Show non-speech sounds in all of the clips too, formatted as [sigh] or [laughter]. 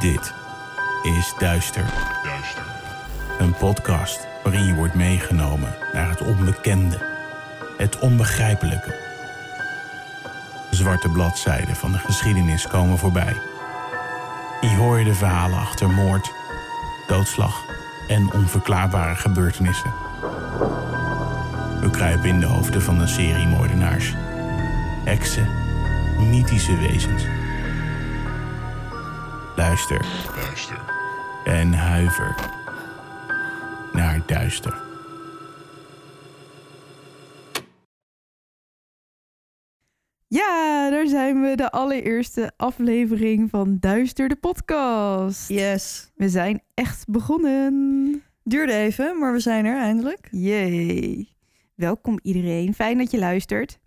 Dit is Duister. Duister. Een podcast waarin je wordt meegenomen naar het onbekende, het onbegrijpelijke. Zwarte bladzijden van de geschiedenis komen voorbij. Hier hoor je de verhalen achter moord, doodslag en onverklaarbare gebeurtenissen. We kruipen in de hoofden van een serie moordenaars, heksen, mythische wezens. Luister Duister. en huiver naar duister. Ja, daar zijn we, de allereerste aflevering van Duister de podcast. Yes. We zijn echt begonnen. Duurde even, maar we zijn er eindelijk. Yay. Welkom iedereen, fijn dat je luistert.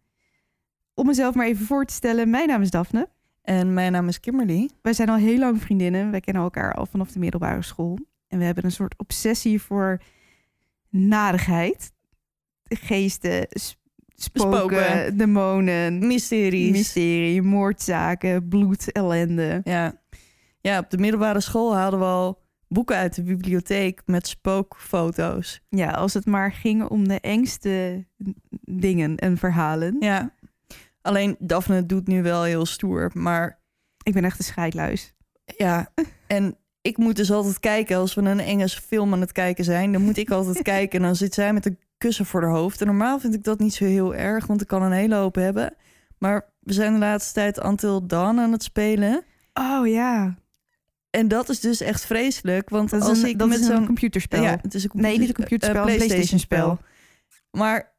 Om mezelf maar even voor te stellen, mijn naam is Daphne. En mijn naam is Kimberly. Wij zijn al heel lang vriendinnen. Wij kennen elkaar al vanaf de middelbare school. En we hebben een soort obsessie voor narigheid. Geesten, sp- spoken, Spoken. demonen, Mysteries. mysterie, moordzaken, bloed, ellende. ja. ja, op de middelbare school haalden we al boeken uit de bibliotheek met spookfoto's. Ja, als het maar ging om de engste dingen en verhalen. Ja. Alleen Daphne doet nu wel heel stoer, maar Ik ben echt een scheidluis. ja. En ik moet dus altijd kijken als we een Engelse film aan het kijken zijn. Dan moet ik altijd [laughs] kijken en dan zit zij met een kussen voor haar hoofd. En normaal vind ik dat niet zo heel erg, want ik kan een hele hoop hebben. Maar we zijn de laatste tijd Until Dawn aan het spelen. Oh ja, En dat is dus echt vreselijk, want dat als een, ik dat met zo'n computerspel. Ja, het is een nee, niet een computerspel, eh, een PlayStation-spel. Maar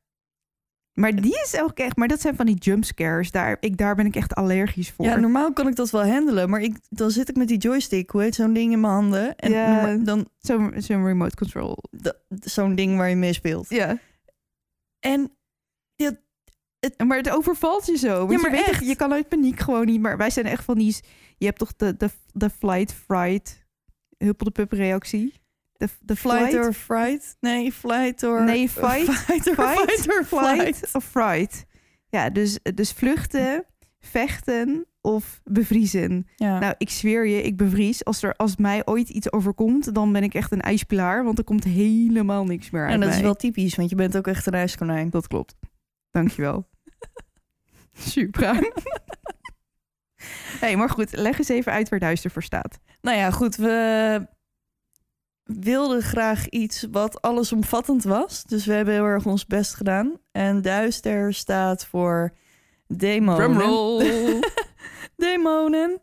Maar die is ook echt, maar dat zijn van die jumpscares. Daar, ik, daar ben ik echt allergisch voor. ja, normaal kan ik dat wel handelen, maar ik, dan zit ik met die joystick, hoe heet zo'n ding in mijn handen? En Ja. dan Zo'n remote control. zo'n ding waar je mee speelt. Ja. En Maar het overvalt je zo. Ja, maar je, echt. je kan uit paniek gewoon niet. Maar wij zijn echt van die... Je hebt toch de, de, de flight, fright, huppel de pup reactie? De, de flight or fright? Nee, flight or... Nee, fight, [laughs] Fight or fight, fight or flight. flight of fright. Ja, dus, dus vluchten, vechten of bevriezen. Ja. Nou, ik zweer je, ik bevries. Als er als mij ooit iets overkomt, dan ben ik echt een ijspilaar. Want er komt helemaal niks meer uit en dat mij. is wel typisch, want je bent ook echt een ijskonijn. Dat klopt. Dankjewel. [laughs] Super. [laughs] hey, maar goed, leg eens even uit waar duister voor staat. Nou ja, goed, we wilden graag iets wat allesomvattend was. Dus we hebben heel erg ons best gedaan. En duister staat voor demonen. [laughs] demonen.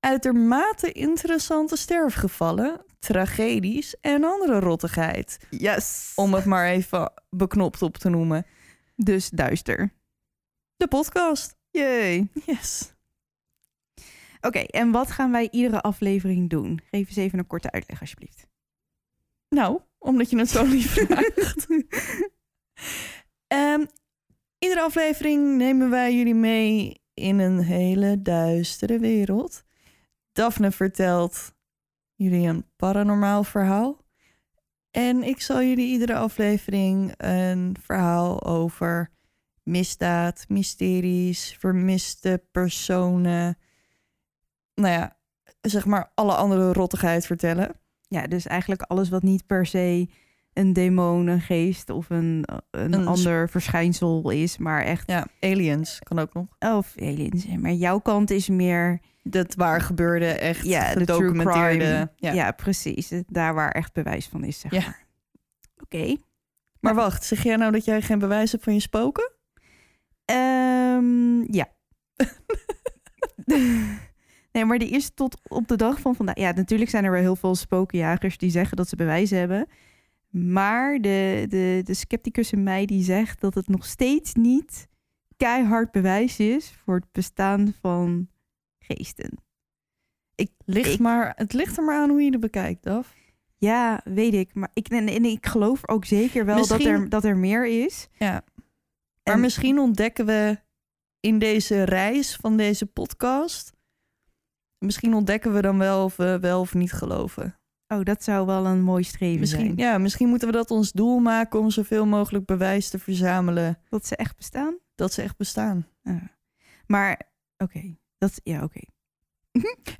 Uitermate interessante sterfgevallen, tragedies en andere rottigheid. Yes. Om het maar even beknopt op te noemen. Dus duister. De podcast. Yay. Yes. Oké, en wat gaan wij iedere aflevering doen? Geef eens even een korte uitleg, alsjeblieft. Nou, omdat je het zo lief [laughs] vraagt. Ehm, iedere aflevering nemen wij jullie mee in een hele duistere wereld. Daphne vertelt jullie een paranormaal verhaal. En ik zal jullie iedere aflevering een verhaal over misdaad, mysteries, vermiste personen. Nou ja, zeg maar alle andere rottigheid vertellen. Ja, dus eigenlijk alles wat niet per se een demon, een geest of een, een, Een ander verschijnsel is, maar echt... Ja, aliens kan ook nog. Of aliens. Maar jouw kant is meer... Dat waar gebeurde, echt Ja, de gedocumenteerde. Ja. Ja. precies. Daar waar echt bewijs van is, zeg Ja. maar. Oké. Maar wacht, zeg jij nou dat jij geen bewijs hebt van je spoken? Ehm, ja. [laughs] nee, maar die is tot op de dag van vandaag. Ja, natuurlijk zijn er wel heel veel spokenjagers die zeggen dat ze bewijs hebben. Maar de, de, de scepticus in mij die zegt dat het nog steeds niet keihard bewijs is voor het bestaan van geesten. Ligt Ik- maar, het ligt er maar aan hoe je het bekijkt, Daf. Ja, weet ik. Maar ik, en, en ik geloof ook zeker wel dat, er, dat er meer is. Ja. Maar En- misschien ontdekken we in deze reis van deze podcast... Misschien ontdekken we dan wel of we wel of niet geloven. Oh, dat zou wel een mooi streven Misschien, zijn. ja, misschien moeten we dat ons doel maken om zoveel mogelijk bewijs te verzamelen Dat ze echt bestaan. dat ze echt bestaan. Ja. Maar, oké. Dat, ja, oké.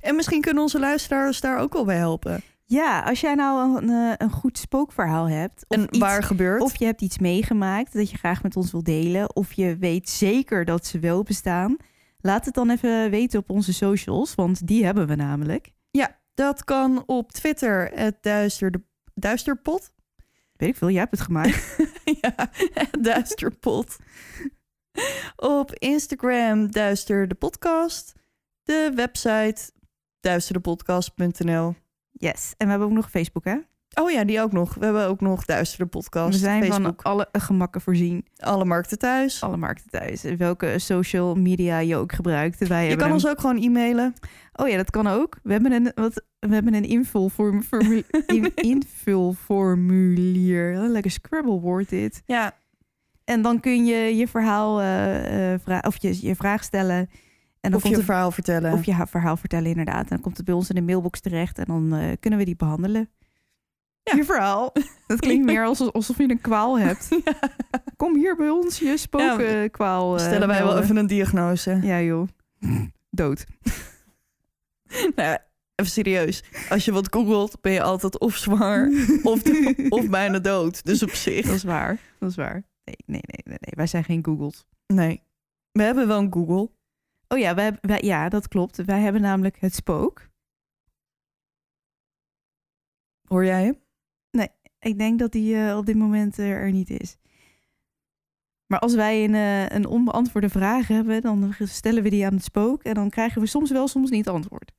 En misschien kunnen onze luisteraars daar ook wel bij helpen. Ja, als jij nou een, eh, een goed spookverhaal hebt. Of En iets, waar gebeurt? Of je hebt iets meegemaakt dat je graag met ons wil delen. Of je weet zeker dat ze wel bestaan. Laat het dan even weten op onze socials, want die hebben we namelijk. Dat kan op Twitter, het duister, duisterpot. Weet ik veel, jij hebt het gemaakt. [laughs] ja, het duisterpot. Op Instagram, duister de podcast. De website, duisterdepodcast.nl. Yes, en we hebben ook nog Facebook, hè? Oh ja, die ook nog. We hebben ook nog Duister de podcast. we zijn Facebook. van alle gemakken voorzien. alle markten thuis. Alle markten thuis. Welke social media je ook gebruikt. Wij Je kan een- ons ook gewoon e-mailen. Oh ja, dat kan ook. We hebben een, wat, we hebben een invulvorm, formu- [laughs] in, invulformulier. Lekker Scrabble woord dit. Ja, En dan kun je je verhaal eh, eh, of je, je vraag stellen. En dan of komt je het, verhaal vertellen. of je ha- verhaal vertellen, inderdaad. En dan komt het bij ons in de mailbox terecht. En dan eh, kunnen we die behandelen. Ja. Je verhaal. [laughs] Dat klinkt meer alsof, alsof je een kwaal hebt. [laughs] Kom hier bij ons je spookkwaal. eh, Stellen wij wel even een diagnose. Ja joh. [laughs] Dood. Nou, ja, even serieus. Als je wat googelt, ben je altijd of zwaar of, of bijna dood. Dus op zich. Dat is waar. Dat is waar. Nee, nee, nee, nee. nee. Wij zijn geen Googles. Nee. We hebben wel een Google. Oh ja, wij, wij, ja, dat klopt. Wij hebben namelijk het spook. Hoor jij hem? Ik denk dat die eh, op dit moment eh, er niet is. Maar als wij een, eh, een onbeantwoorde vraag hebben, dan stellen we die aan het spook. En dan krijgen we soms wel, soms niet antwoord.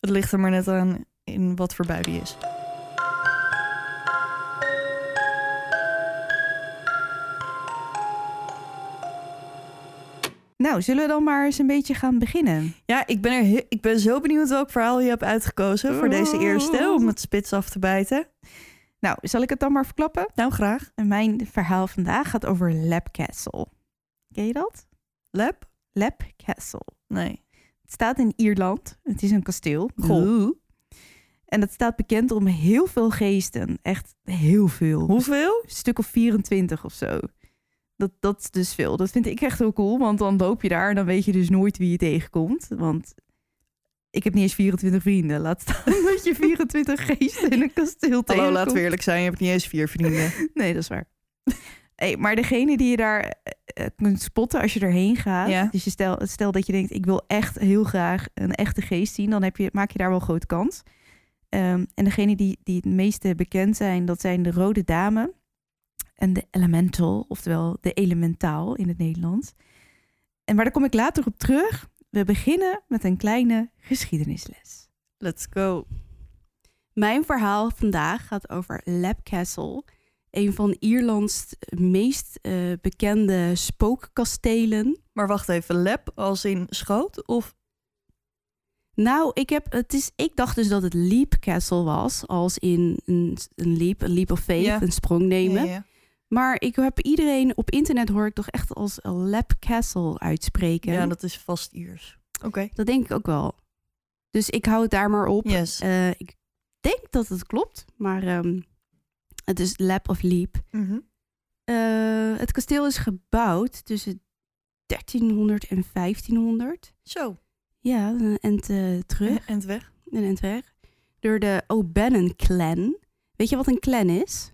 Het ligt er maar net aan in wat voor bui die is. Nou, zullen we dan maar eens een beetje gaan beginnen? Ja, ik ben, er ik ben zo benieuwd welk verhaal je hebt uitgekozen voor deze eerste. Om het spits af te bijten. Nou, zal ik het dan maar verklappen? Nou, graag. En Mijn verhaal vandaag gaat over Lap Castle. Ken je dat? Lab? Lap Castle. Nee. Het staat in Ierland. Het is een kasteel. Goh. En het staat bekend om heel veel geesten. Echt heel veel. Hoeveel? Een stuk of 24 of zo. Dat, dat is dus veel. Dat vind ik echt heel cool. Want dan loop je daar en dan weet je dus nooit wie je tegenkomt. Want ik heb niet eens 24 vrienden. Laat staan [laughs] dat je 24 geesten in een kasteel Hallo, tegenkomt. laten we eerlijk zijn. Je hebt niet eens vier vrienden. [laughs] Nee, dat is waar. Hey, maar degene die je daar eh, eh, kunt spotten als je erheen gaat. Ja. Dus je stel, stel dat je denkt, ik wil echt heel graag een echte geest zien. Dan heb je, maak je daar wel grote kans. Ehm, en degene die, die het meeste bekend zijn, dat zijn de Rode Dame. En de Elemental, oftewel de Elementaal in het Nederlands. En maar daar kom ik later op terug. We beginnen met een kleine geschiedenisles. Let's go. Mijn verhaal vandaag gaat over Lap Castle, een van Ierlands meest eh, bekende spookkastelen. Maar wacht even. Lab als in schoot? Of Nou, ik, heb, het is, ik dacht dus dat het Leap Castle was, als in een, een leap, een leap of faith, Ja. een sprong nemen. Ja, ja. Maar ik heb iedereen op internet hoor ik toch echt als Lap Castle uitspreken. Ja, dat is vast Iers. Oké. dat denk ik ook wel. Dus ik hou het daar maar op. Yes. Eh, ik denk dat het klopt, maar ehm, het is Lap of Leap. Mhm. Eh, het kasteel is gebouwd tussen 1300 en 1500. Zo. Ja, een end eh, terug, En weg. end weg. Door de O'Bannon clan. Weet je wat een clan is?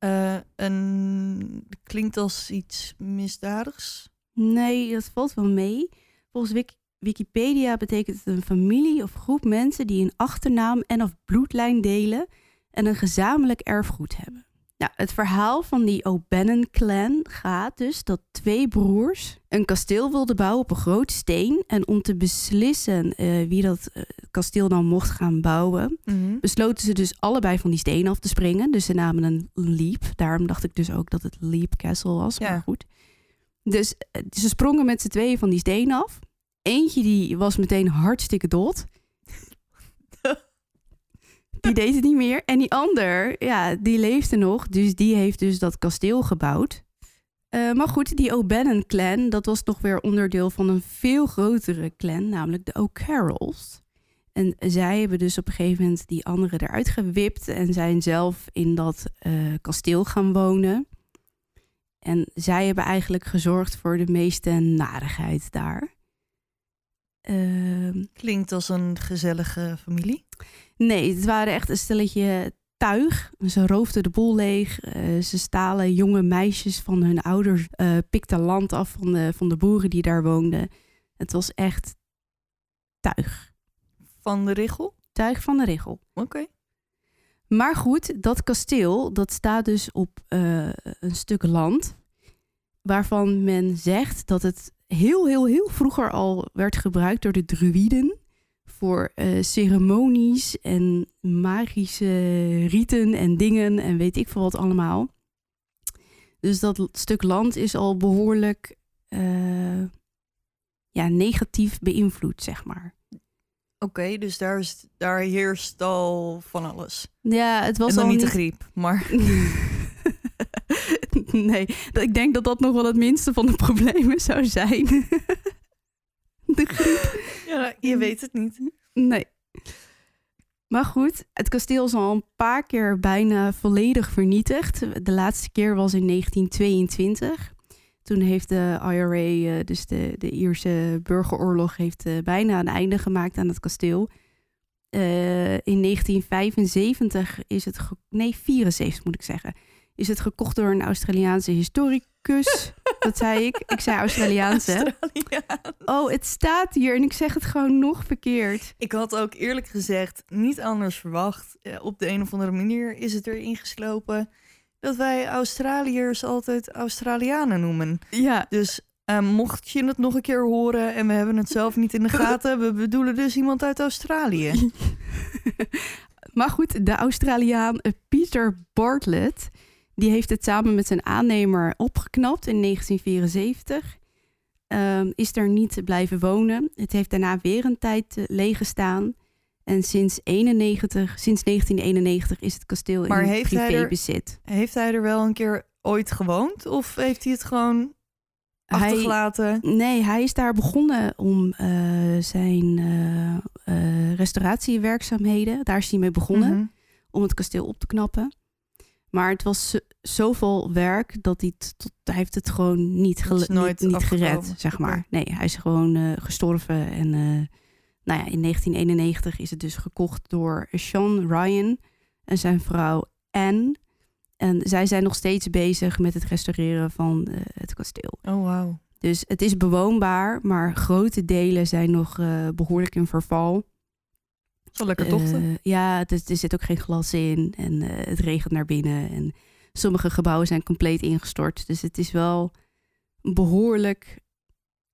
Eh, een, klinkt als iets misdadigs. Nee, dat valt wel mee. Volgens Wik- Wikipedia betekent het een familie of groep mensen die een achternaam en of bloedlijn delen en een gezamenlijk erfgoed hebben. Nou, het verhaal van die O'Bannon clan gaat dus dat twee broers een kasteel wilden bouwen op een groot steen. En om te beslissen eh, wie dat eh, kasteel dan mocht gaan bouwen, Mhm. besloten ze dus allebei van die steen af te springen. Dus ze namen een leap. Daarom dacht ik dus ook dat het Leap Castle was. Ja. Maar goed. Dus eh, ze sprongen met z'n tweeën van die steen af. Eentje die was meteen hartstikke dood. Die deed het niet meer. En die ander, ja, die leefde nog. Dus die heeft dus dat kasteel gebouwd. Eh, maar goed, die O'Bannon clan, dat was nog weer onderdeel van een veel grotere clan, namelijk de O'Carrolls. En zij hebben dus op een gegeven moment die anderen eruit gewipt en zijn zelf in dat eh, kasteel gaan wonen. En zij hebben eigenlijk gezorgd voor de meeste narigheid daar. Ehm, Klinkt als een gezellige familie. nee, het waren echt een stelletje tuig. Ze roofden de boel leeg. Eh, ze stalen jonge meisjes van hun ouders, eh pikten land af van de, van de boeren die daar woonden. Het was echt tuig. Van de Richel. Tuig van de richel. Oké. Maar goed, dat kasteel dat staat dus op eh, een stuk land waarvan men zegt dat het heel, heel, heel vroeger al werd gebruikt door de druïden voor eh, ceremonies en magische riten en dingen en weet ik veel wat allemaal. Dus dat stuk land is al behoorlijk eh, ja, negatief beïnvloed, zeg maar. Oké, dus daar, is, daar heerst al van alles. Ja, het was en dan al niet de griep, maar [laughs] [laughs] nee, ik denk dat dat nog wel het minste van de [laughs] problemen zou zijn. [laughs] de griep. ja, je weet het niet. Nee. Maar goed, het kasteel is al een paar keer bijna volledig vernietigd. De laatste keer was in 1922. Toen heeft de IRA, eh, dus de, de Ierse burgeroorlog, heeft eh, bijna een einde gemaakt aan het kasteel. Eh, in 1975 is het, nee 74 moet ik zeggen, is het gekocht door een Australiaanse historicus. [laughs] Dat zei ik. Ik zei Australiaanse. Australiaan. Oh, het staat hier en ik zeg het gewoon nog verkeerd. Ik had ook eerlijk gezegd niet anders verwacht. Eh, op de een of andere manier is het erin geslopen dat wij Australiërs altijd Australianen noemen. Ja, Dus eh, mocht je het nog een keer horen en we hebben het zelf niet in de gaten, we bedoelen dus iemand uit Australië. [laughs] maar goed, de Australiaan Peter Bartlett, die heeft het samen met zijn aannemer opgeknapt in 1974. Ehm, is daar niet blijven wonen. Het heeft daarna weer een tijd eh, leeg gestaan. En sinds, 91, sinds 1991 is het kasteel Maar in hij er- privébezit. Heeft hij er wel een keer ooit gewoond of heeft hij het gewoon Hij, achtergelaten? nee, hij is daar begonnen om eh, zijn eh, restauratiewerkzaamheden. Daar is hij mee begonnen. Mhm. om het kasteel op te knappen. Maar het was zo- zoveel werk dat hij, het tot, hij heeft het gewoon niet, Het nooit niet, gered, zeg maar. Nee, hij is gewoon eh, gestorven. En eh, nou ja, in 1991 is het dus gekocht door Sean Ryan en zijn vrouw Anne. En zij zijn nog steeds bezig met het restaureren van eh, het kasteel. Oh, wauw. Dus het is bewoonbaar, maar grote delen zijn nog eh, behoorlijk in verval. Zo lekker tochten. Eh, ja, het is- er zit ook geen glas in en eh, het regent naar binnen. En sommige gebouwen zijn compleet ingestort. Dus het is wel behoorlijk.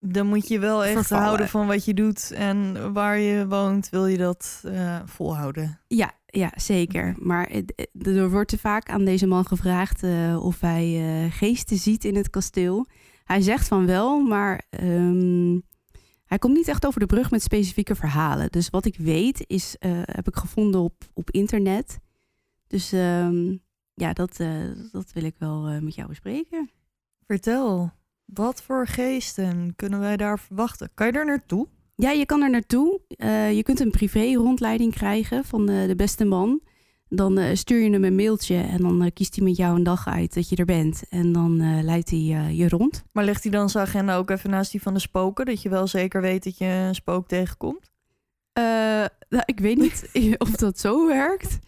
Dan moet je wel echt vervallen. houden van wat je doet en waar je woont, wil je dat eh, volhouden. Ja, ja zeker. Maar er wordt te vaak aan deze man gevraagd eh, of hij eh, geesten ziet in het kasteel. Hij zegt van wel, maar ehm, hij komt niet echt over de brug met specifieke verhalen. Dus wat ik weet is, eh, heb ik gevonden op, op internet. Dus ehm, ja, dat, eh, dat wil ik wel eh, met jou bespreken. Vertel, wat voor geesten kunnen wij daar verwachten? Kan je er naartoe? Ja, je kan er naartoe. Je kunt een privé rondleiding krijgen van de beste man. Dan eh, stuur je hem een mailtje en dan eh, kiest hij met jou een dag uit dat je er bent. En dan eh, leidt hij je rond. Maar legt hij dan zijn agenda ook even naast die van de spoken, dat je wel zeker weet dat je een spook tegenkomt? Nou, ik weet niet [laughs] of dat zo werkt.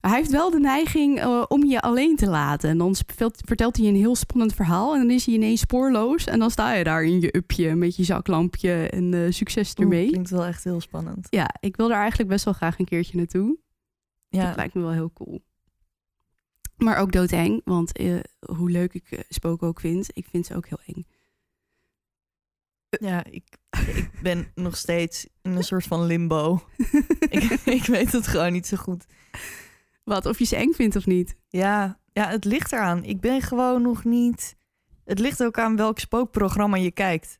Hij heeft wel de neiging om je alleen te laten. En dan vertelt, hij een heel spannend verhaal. En dan is hij ineens spoorloos. En dan sta je daar in je upje met je zaklampje. En eh, succes ermee. Oeh, klinkt wel echt heel spannend. Ja, ik wil daar eigenlijk best wel graag een keertje naartoe. Ja, Dat lijkt me wel heel cool. Maar ook doodeng, want eh, hoe leuk ik eh, spoken ook vind, ik vind ze ook heel eng. ja ik, ik ben nog steeds in een soort van limbo. [laughs] ik, ik weet het gewoon niet zo goed. Wat, of je ze eng vindt of niet? Ja, ja, het ligt eraan. Ik ben gewoon nog niet. Het ligt ook aan welk spookprogramma je kijkt.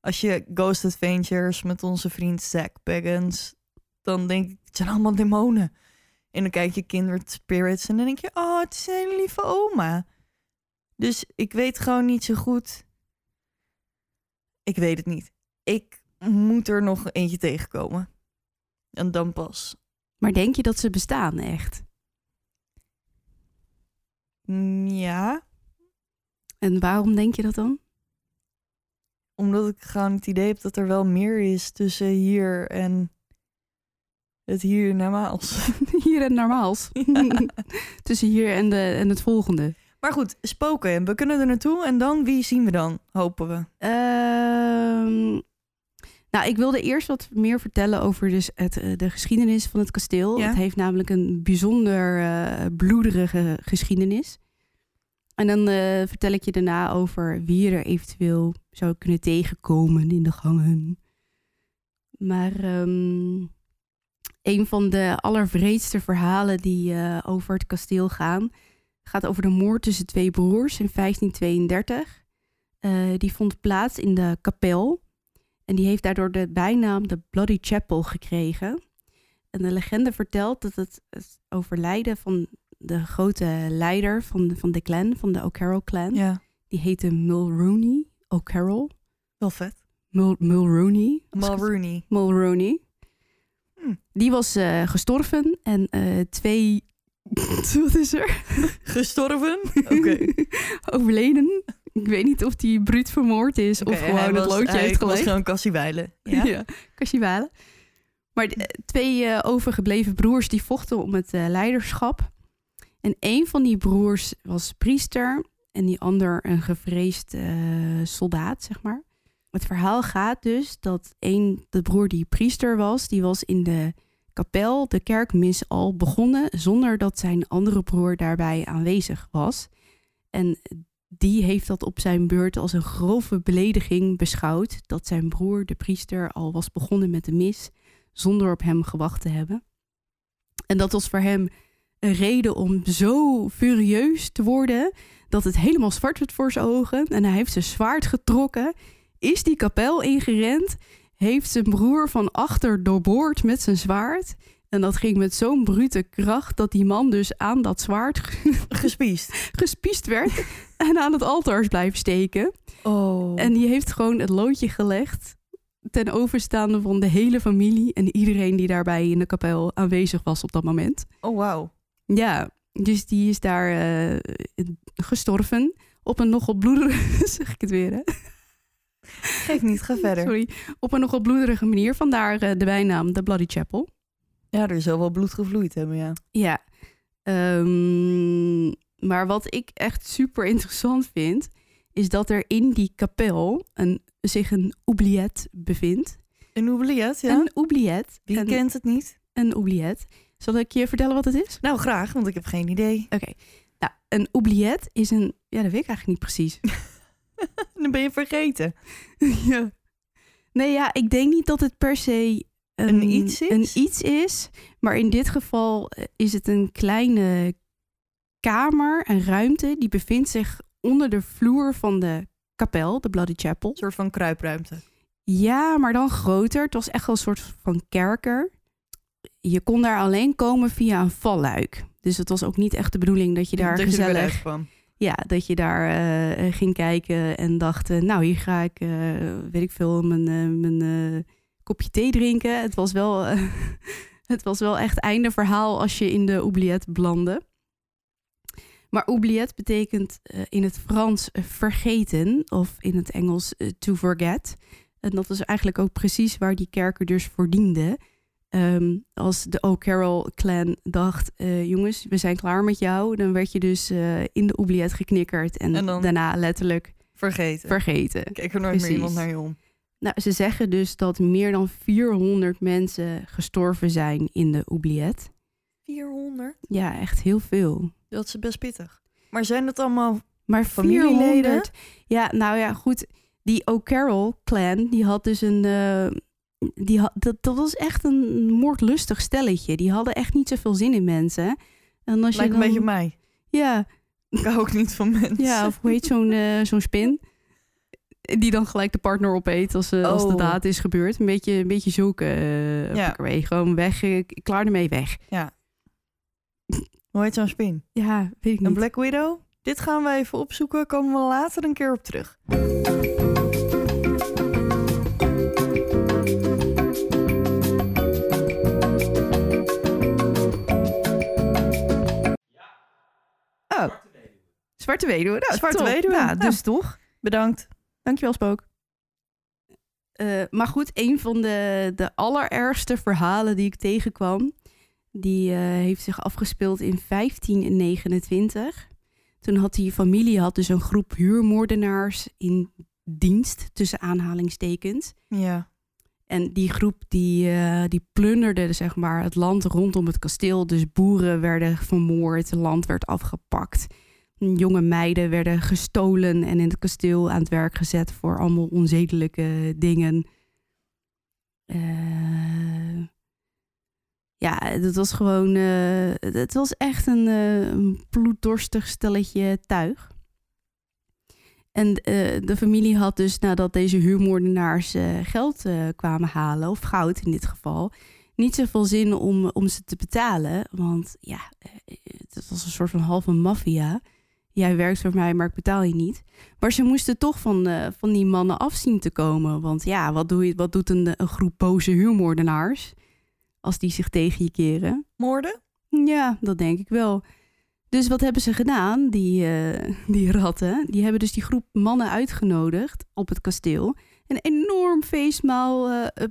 Als je Ghost Adventures met onze vriend Zack Baggins, dan denk ik, het zijn allemaal demonen. En dan kijk je Kindred Spirits en dan denk je, oh, het is een hele lieve oma. Dus ik weet gewoon niet zo goed. Ik weet het niet. Ik moet er nog eentje tegenkomen. En dan pas. Maar denk je dat ze bestaan echt? Mm, Ja, En waarom denk je dat dan? Omdat ik gewoon het idee heb dat er wel meer is tussen hier en het hier normaals. [laughs] Hier en normaals. [laughs] [laughs] Tussen hier en, de, en het volgende. Maar goed, spoken. We kunnen er naartoe en dan, wie zien we dan? Hopen we. Ehm, nou, ik wilde eerst wat meer vertellen over dus het, eh, de geschiedenis van het kasteel. Ja. Het heeft namelijk een bijzonder eh, bloederige geschiedenis. En dan eh, vertel ik je daarna over wie je er eventueel zou kunnen tegenkomen in de gangen. Maar ehm, een van de allervreedste verhalen die eh, over het kasteel gaan, gaat over de moord tussen twee broers in 1532. Eh, die vond plaats in de kapel. En die heeft daardoor de bijnaam de Bloody Chapel gekregen. En de legende vertelt dat het, het overlijden van de grote leider van de, van de clan, van de O'Carroll clan, Ja, die heette Mulrooney O'Carroll. wel vet. Mul, Mulrooney. het- Mulrooney. Die was eh, gestorven en eh, twee. [laughs] Wat is er? Gestorven? [laughs] Oké. Overleden. Ik weet niet of die bruut vermoord is of gewoon het was- loodje hij heeft was gelegd. gewoon Cassie Weilen. Ja? [laughs] Ja. Maar de, twee eh, overgebleven broers die vochten om het eh, leiderschap. En een van die broers was priester en die ander een gevreesd eh, soldaat, zeg maar. Het verhaal gaat dus dat een, de broer die priester was, die was in de kapel de kerkmis al begonnen zonder dat zijn andere broer daarbij aanwezig was. En die heeft dat op zijn beurt als een grove belediging beschouwd dat zijn broer, de priester, al was begonnen met de mis zonder op hem gewacht te hebben. En dat was voor hem een reden om zo furieus te worden dat het helemaal zwart werd voor zijn ogen. En hij heeft zijn zwaard getrokken, is die kapel ingerend, heeft zijn broer van achter doorboord met zijn zwaard. En dat ging met zo'n brute kracht dat die man dus aan dat zwaard [laughs] Gespiest. gespiest werd en aan het altaar is blijven steken. Oh. En die heeft gewoon het loodje gelegd ten overstaande van de hele familie en iedereen die daarbij in de kapel aanwezig was op dat moment. oh, wauw. Ja, dus die is daar eh, gestorven op een nogal bloederige, [laughs] zeg ik het weer hè? Geef niet, ga verder. Sorry, op een nogal bloederige manier. Vandaar eh, de bijnaam de Bloody Chapel. Ja, er zal wel bloed gevloeid hebben, ja. Ja. Ehm, maar wat ik echt super interessant vind, is dat er in die kapel een, zich een oubliette bevindt. Een oubliette, ja? Een oubliette. Wie een, kent het niet? een oubliette. Zal ik je vertellen wat het is? Nou, graag, want ik heb geen idee. Oké. Nou, een oubliette is een... Ja, dat weet ik eigenlijk niet precies. [laughs] [laughs] Dan ben je vergeten. [laughs] ja. Nee, ja, ik denk niet dat het per se een, Een iets is? een iets is. Maar in dit geval eh, is het een kleine kamer, een ruimte... die bevindt zich onder de vloer van de kapel, de Bloody Chapel. Een soort van kruipruimte. Ja, maar dan groter. Het was echt wel een soort van kerker. Je kon daar alleen komen via een valluik. Dus het was ook niet echt de bedoeling dat je daar dat je gezellig... uitkwam. Ja, dat je daar eh, ging kijken en dacht... eh, nou, hier ga ik, eh, weet ik veel, mijn, eh, eh, kopje thee drinken. Het was, wel, eh, [laughs] het was wel echt einde verhaal als je in de oubliette belandde. Maar oubliette betekent eh, in het Frans eh, vergeten... of in het Engels eh, to forget... En dat is eigenlijk ook precies waar die kerker dus voor diende. Ehm, als de O'Carroll clan dacht, eh, jongens, we zijn klaar met jou. Dan werd je dus eh, in de oubliette geknikkerd en, En dan- daarna letterlijk Vergeten. vergeten. Kijk er nooit Precies. meer iemand naar je om. Nou, ze zeggen dus dat meer dan 400 mensen gestorven zijn in de oubliette. 400? Ja, echt heel veel. Dat is best pittig. Maar zijn dat allemaal... Maar Familieleden? 400... Ja, nou ja, goed. Die O'Carroll clan, die had dus een... eh, die had, dat, dat was echt een moordlustig stelletje. Die hadden echt niet zoveel zin in mensen. En als Lijkt je een dan, beetje mij. Ja, Ik hou ook niet van mensen. ja, of hoe heet zo'n eh, zo'n spin? Die dan gelijk de partner opeet als, eh, als de Oh. daad is gebeurd. Een beetje, een beetje zulke eh Ja. Gewoon weg, klaar ermee, weg. Hoe heet zo'n spin? Ja, weet ik Een niet. Black Widow? Dit gaan we even opzoeken. Komen we later een keer op terug. Zwarte weduwe. Nou, Zwarte top. weduwe. Ja, dus toch. Bedankt. Dankjewel, Spook. Eh, maar goed, een van de, de allerergste verhalen die ik tegenkwam, die eh, heeft zich afgespeeld in 1529. Toen had die familie had dus een groep huurmoordenaars in dienst, tussen aanhalingstekens. Ja. En die groep die, eh, die plunderde zeg maar, het land rondom het kasteel. Dus boeren werden vermoord, het land werd afgepakt. Jonge meiden werden gestolen en in het kasteel aan het werk gezet voor allemaal onzedelijke dingen. Eh, ja, het was gewoon. eh, het was echt een, een bloeddorstig stelletje tuig. En de familie had dus nadat deze huurmoordenaars geld kwamen halen, of goud in dit geval, niet zoveel zin om, om ze te betalen. Want ja, het was een soort van halve maffia. Jij werkt voor mij, maar ik betaal je niet. Maar ze moesten toch van, eh, van die mannen afzien te komen. Want ja, wat, doe je, wat doet een, een groep boze huurmoordenaars als die zich tegen je keren? Moorden? Ja, dat denk ik wel. Dus wat hebben ze gedaan, die, eh, die ratten? Die hebben dus die groep mannen uitgenodigd op het kasteel. Een enorm feestmaal eh,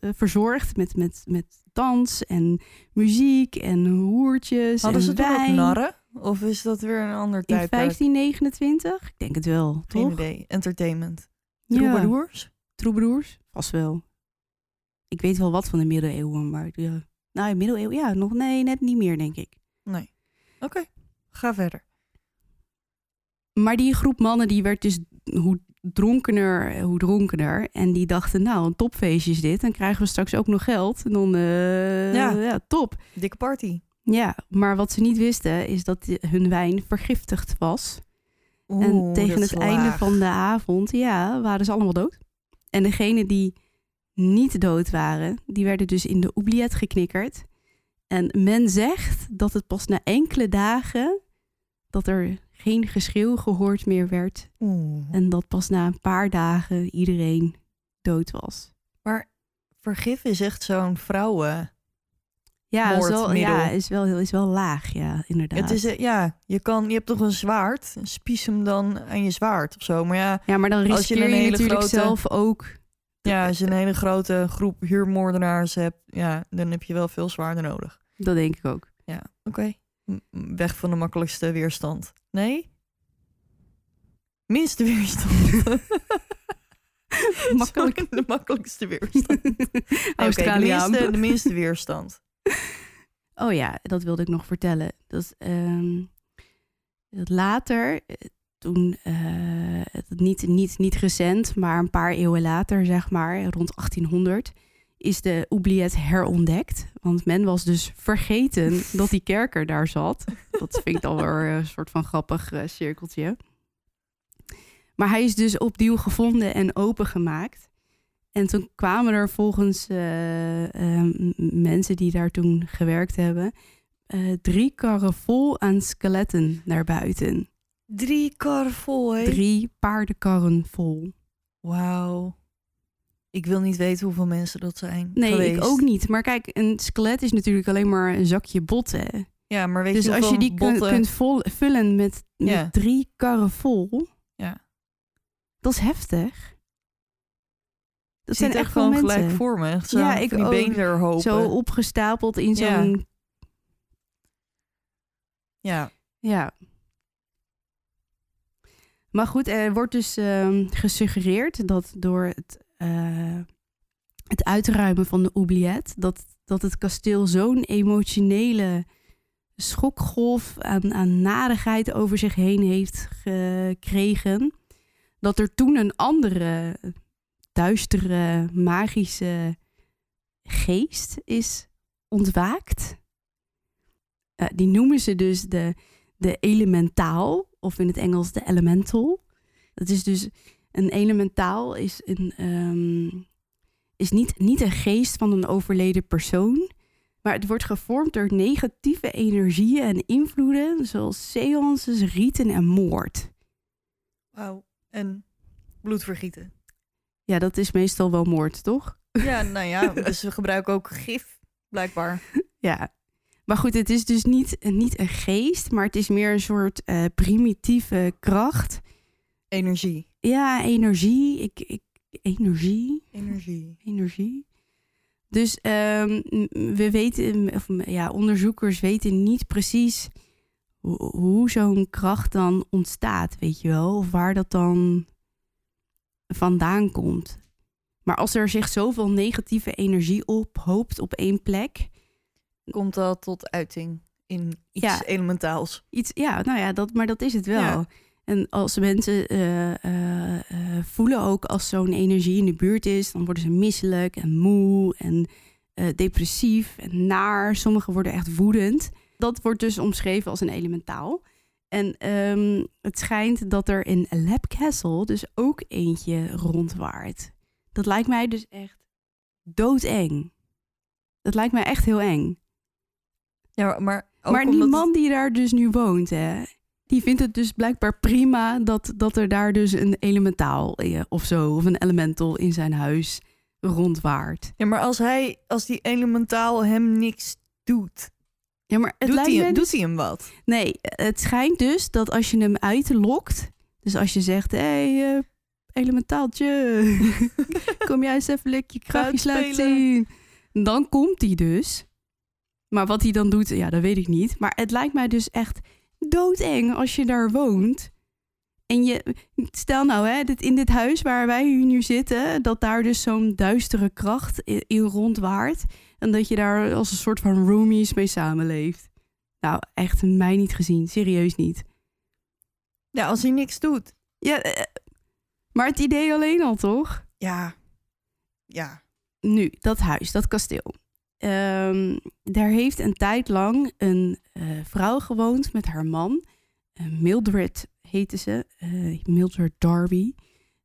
verzorgd met, met, met dans en muziek en hoertjes Hadden en ze toen ook wijn. narren? Of is dat weer een ander In tijdperk? 1529? Ik denk het wel, Geen toch? idee. Entertainment. Ja, Troubadours? troubadours? Vast wel. Ik weet wel wat van de middeleeuwen, maar... Ja. Nou, in middeleeuwen, ja, nog nee, net niet meer, denk ik. Nee. Oké, ga verder. Maar die groep mannen die werd dus hoe dronkener, hoe dronkener. En die dachten, nou, een topfeestje is dit. Dan krijgen we straks ook nog geld. En dan, eh, Ja. ja. top. Dikke party. Ja, maar wat ze niet wisten is dat hun wijn vergiftigd was. en tegen het einde laag. van de avond, ja, waren ze allemaal dood. En degenen die niet dood waren, die werden dus in de oubliette geknikkerd. En men zegt dat het pas na enkele dagen dat er geen geschreeuw gehoord meer werd. Oeh. En dat pas na een paar dagen iedereen dood was. Maar vergif is echt zo'n vrouwen... Ja, is wel, ja, is wel, is wel laag, ja, inderdaad. Het is, eh, ja, je, kan, je hebt toch een zwaard? Spies hem dan aan je zwaard of zo. Maar ja, ja, maar dan als je een je, hele natuurlijk grote- zelf ook. ja, als je een hele grote groep huurmoordenaars hebt... Ja, dan heb je wel veel zwaarder nodig. Dat denk ik ook. Ja, oké. Weg van de makkelijkste weerstand. Nee? Minste weerstand. [laughs] Makkelijk. Sorry, [laughs] de makkelijkste weerstand. [laughs] Oké, de, minste, de minste weerstand. [laughs] Oh ja, dat wilde ik nog vertellen. Dat, ehm, dat later, eh, toen, eh, niet, niet, niet recent, maar een paar eeuwen later, zeg maar, rond 1800, is de oubliette herontdekt. Want men was dus vergeten [laughs] dat die kerker daar zat. Dat vind ik dan wel een soort van grappig eh, cirkeltje. Maar hij is dus opnieuw gevonden en opengemaakt. En toen kwamen er volgens eh, eh, mensen die daar toen gewerkt hebben, eh, drie karren vol aan skeletten naar buiten. Drie kar vol, hè? Drie paardenkarren vol. Wauw. Ik wil niet weten hoeveel mensen dat zijn Nee, geweest. ik ook niet. Maar kijk, een skelet is natuurlijk alleen maar een zakje botten. Ja, maar weet Dus je als je die kun- botten... kunt vol, vullen met, met Ja. drie karren vol, Ja. dat is heftig. Dat zijn echt gewoon mensen. gelijk voor me. Zo Ja, ik die ook. beenderhopen. Zo opgestapeld in zo'n... Ja. Ja. Maar goed, er wordt dus ehm, gesuggereerd dat door het, eh, het uitruimen van de oubliette, dat, dat het kasteel zo'n emotionele schokgolf aan, aan narigheid over zich heen heeft gekregen, dat er toen een andere duistere, magische geest is ontwaakt. Eh, die noemen ze dus de, de elementaal, of in het Engels de elemental. Dat is dus een elementaal is, een, ehm, is niet, niet een geest van een overleden persoon, maar het wordt gevormd door negatieve energieën en invloeden, zoals seances, rieten en moord. Wauw. En bloedvergieten. Ja, dat is meestal wel moord, toch? Ja, nou ja. [laughs] Dus we gebruiken ook gif, blijkbaar. Ja. Maar goed, het is dus niet, niet een geest, maar het is meer een soort eh, primitieve kracht. Energie. Ja, energie. Ik, ik, energie. Energie. energie. Dus ehm, we weten, of ja, onderzoekers weten niet precies hoe, hoe zo'n kracht dan ontstaat, weet je wel, of waar dat dan vandaan komt. Maar als er zich zoveel negatieve energie ophoopt op één plek, Komt dat tot uiting in iets Ja. elementaals? iets, ja, nou ja, dat, maar dat is het wel. Ja. En als mensen eh, eh, eh, voelen ook als zo'n energie in de buurt is, dan worden ze misselijk en moe en depressief en naar. Sommigen worden echt woedend. Dat wordt dus omschreven als een elementaal. En ehm, het schijnt dat er in Lab Castle dus ook eentje rondwaart. Dat lijkt mij dus echt doodeng. Dat lijkt mij echt heel eng. Ja, maar ook maar die omdat man die daar dus nu woont, hè, die vindt het dus blijkbaar prima dat, dat er daar dus een elementaal eh, of zo, of een elemental in zijn huis rondwaart. Ja, maar als hij, als die elementaal hem niks doet, Ja, maar het doet, lijkt hij, hem- dus- doet hij hem wat? Nee, het schijnt dus dat als je hem uitlokt, dus als je zegt, hé, hey, eh, elementaaltje, [laughs] kom jij eens even lekker je krachtjes laten zien. Dan komt hij dus. Maar wat hij dan doet, ja, dat weet ik niet. Maar het lijkt mij dus echt doodeng als je daar woont. En je, stel nou, hè, dit, in dit huis waar wij hier nu zitten, dat daar dus zo'n duistere kracht i- in rondwaart. En dat je daar als een soort van roomies mee samenleeft. Nou, echt mij niet gezien. Serieus niet. Ja, als hij niks doet. Ja, eh, maar het idee alleen al, toch? Ja. Ja. Nu, dat huis, dat kasteel. Ehm, daar heeft een tijd lang een eh, vrouw gewoond met haar man. Eh, Mildred heette ze. Mildred Darby.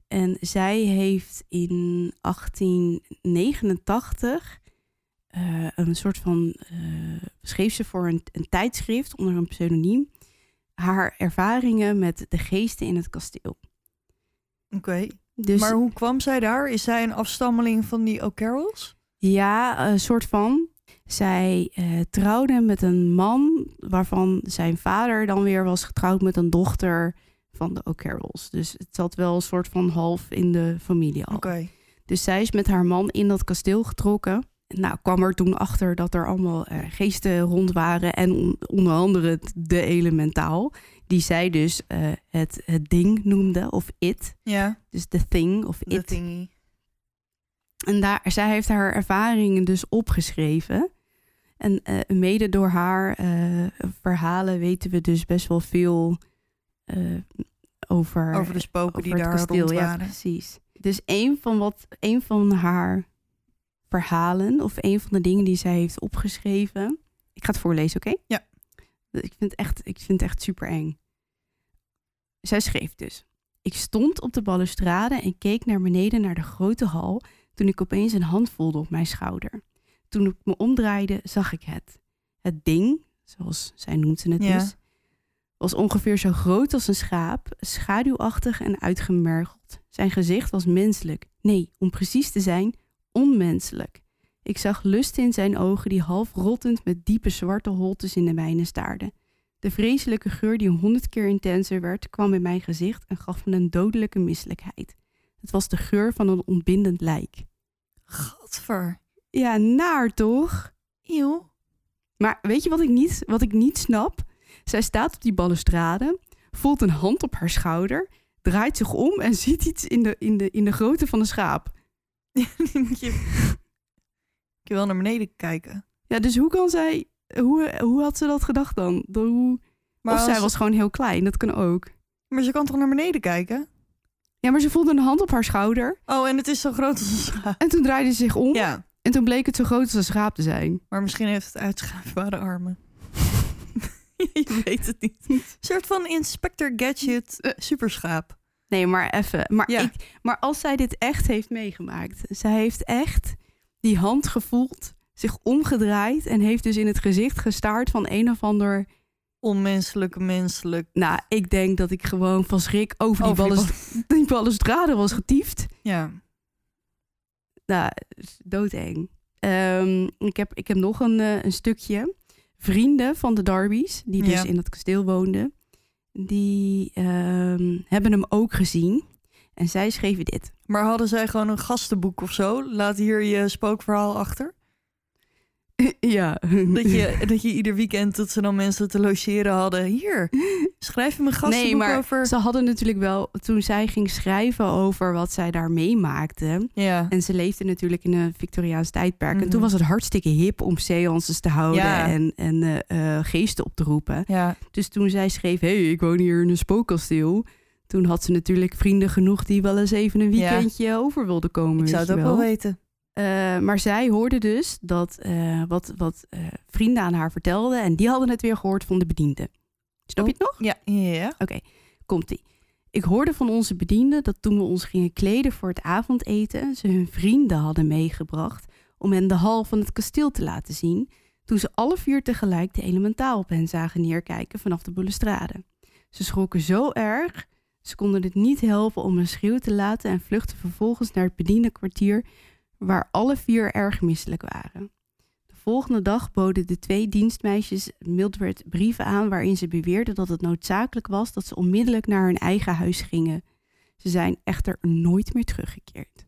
En zij heeft in 1889 eh, een soort van... eh, schreef ze voor een, een tijdschrift onder een pseudoniem... haar ervaringen met de geesten in het kasteel. Oké. Dus Maar hoe kwam zij daar? Is zij een afstammeling van die O'Carrolls? Ja, een soort van. Zij eh, trouwde met een man waarvan zijn vader dan weer was getrouwd met een dochter van de O'Carrolls. Dus het zat wel een soort van half in de familie al. Oké. Dus zij is met haar man in dat kasteel getrokken. Nou, kwam er toen achter dat er allemaal eh, geesten rond waren. En on- onder andere de elementaal. Die zij dus eh, het, het ding noemde, of it. Ja, Dus the thing, of it. thingy. En daar, zij heeft haar ervaringen dus opgeschreven. En eh, mede door haar verhalen weten we dus best wel veel over, Over de spoken over die daar kasteel. rond Ja, waren. precies. Dus een van, wat, een van haar verhalen, of een van de dingen die zij heeft opgeschreven. Ik ga het voorlezen, oké? Ja. Ik vind het echt, ik vind het echt super eng. Zij schreef dus. Ik stond op de balustrade en keek naar beneden naar de grote hal toen ik opeens een hand voelde op mijn schouder. Toen ik me omdraaide, zag ik het. Het ding, zoals zij noemde het Ja. dus, was ongeveer zo groot als een schaap, schaduwachtig en uitgemergeld. Zijn gezicht was menselijk. Nee, om precies te zijn, onmenselijk. Ik zag lust in zijn ogen die half rottend met diepe zwarte holtes in de mijne staarden. De vreselijke geur die honderd keer intenser werd, kwam in mijn gezicht en gaf me een dodelijke misselijkheid. Het was de geur van een ontbindend lijk. Gadver. Ja, naar toch? Eeuw. Maar weet je wat ik niet, wat ik niet snap? Zij staat op die balustrade, voelt een hand op haar schouder, draait zich om en ziet iets in de, in de, in de grootte van een schaap. [laughs] Je... Je wel naar beneden kijken. Ja, dus hoe kan zij, hoe, hoe had ze dat gedacht dan? Door hoe, Maar, of als- zij was gewoon heel klein, dat kan ook. maar ze kan toch naar beneden kijken? Ja, maar ze voelde een hand op haar schouder Oh, en het is zo groot als een schaap. en toen draaide ze zich om Ja, en toen bleek het zo groot als een schaap te zijn. maar misschien heeft het uitschuifbare armen. [laughs] [laughs] je weet het niet. Een soort van Inspector Gadget superschaap. Nee, maar even. Maar, Ja. ik, maar als zij dit echt heeft meegemaakt. Zij heeft echt die hand gevoeld, zich omgedraaid en heeft dus in het gezicht gestaard van een of ander. Onmenselijk, menselijk. Nou, ik denk dat ik gewoon van schrik over die, Over die [laughs] balustrade was getiefd. Ja. Nou, doodeng. Ehm, ik, heb, ik heb nog een, eh, een stukje. Vrienden van de Darby's, die dus Ja. in dat kasteel woonden, die ehm, hebben hem ook gezien. En zij schreven dit. Maar hadden zij gewoon een gastenboek of zo? Laat hier je spookverhaal achter. [laughs] ja. Dat je, dat je ieder weekend dat ze dan mensen te logeren hadden. Hier, schrijf hem een gastenboek Nee, maar over. ze hadden natuurlijk wel, toen zij ging schrijven over wat zij daar meemaakte. Ja. En ze leefde natuurlijk in een Victoriaans tijdperk. En Mhm. toen was het hartstikke hip om seances te houden Ja. en, en eh, eh, geesten op te roepen. ja. Dus toen zij schreef, hé, hey, ik woon hier in een spookkasteel. Toen had ze natuurlijk vrienden genoeg die wel eens even een Ja. weekendje over wilden komen. Ik zou het je ook wel weten. Eh, maar zij hoorde dus dat eh, wat, wat eh, vrienden aan haar vertelden. En die hadden het weer gehoord van de bediende. Snap je het nog? Ja, ja. Komt-ie. Ik hoorde van onze bedienden dat toen we ons gingen kleden voor het avondeten... ze hun vrienden hadden meegebracht om hen de hal van het kasteel te laten zien... toen ze alle vier tegelijk de elementaal op hen zagen neerkijken vanaf de balustrade. Ze schrokken zo erg, ze konden het niet helpen om een schreeuw te laten... en vluchtten vervolgens naar het bedienenkwartier waar alle vier erg misselijk waren. De volgende dag boden de twee dienstmeisjes Mildred brieven aan waarin ze beweerden dat het noodzakelijk was dat ze onmiddellijk naar hun eigen huis gingen. Ze zijn echter nooit meer teruggekeerd.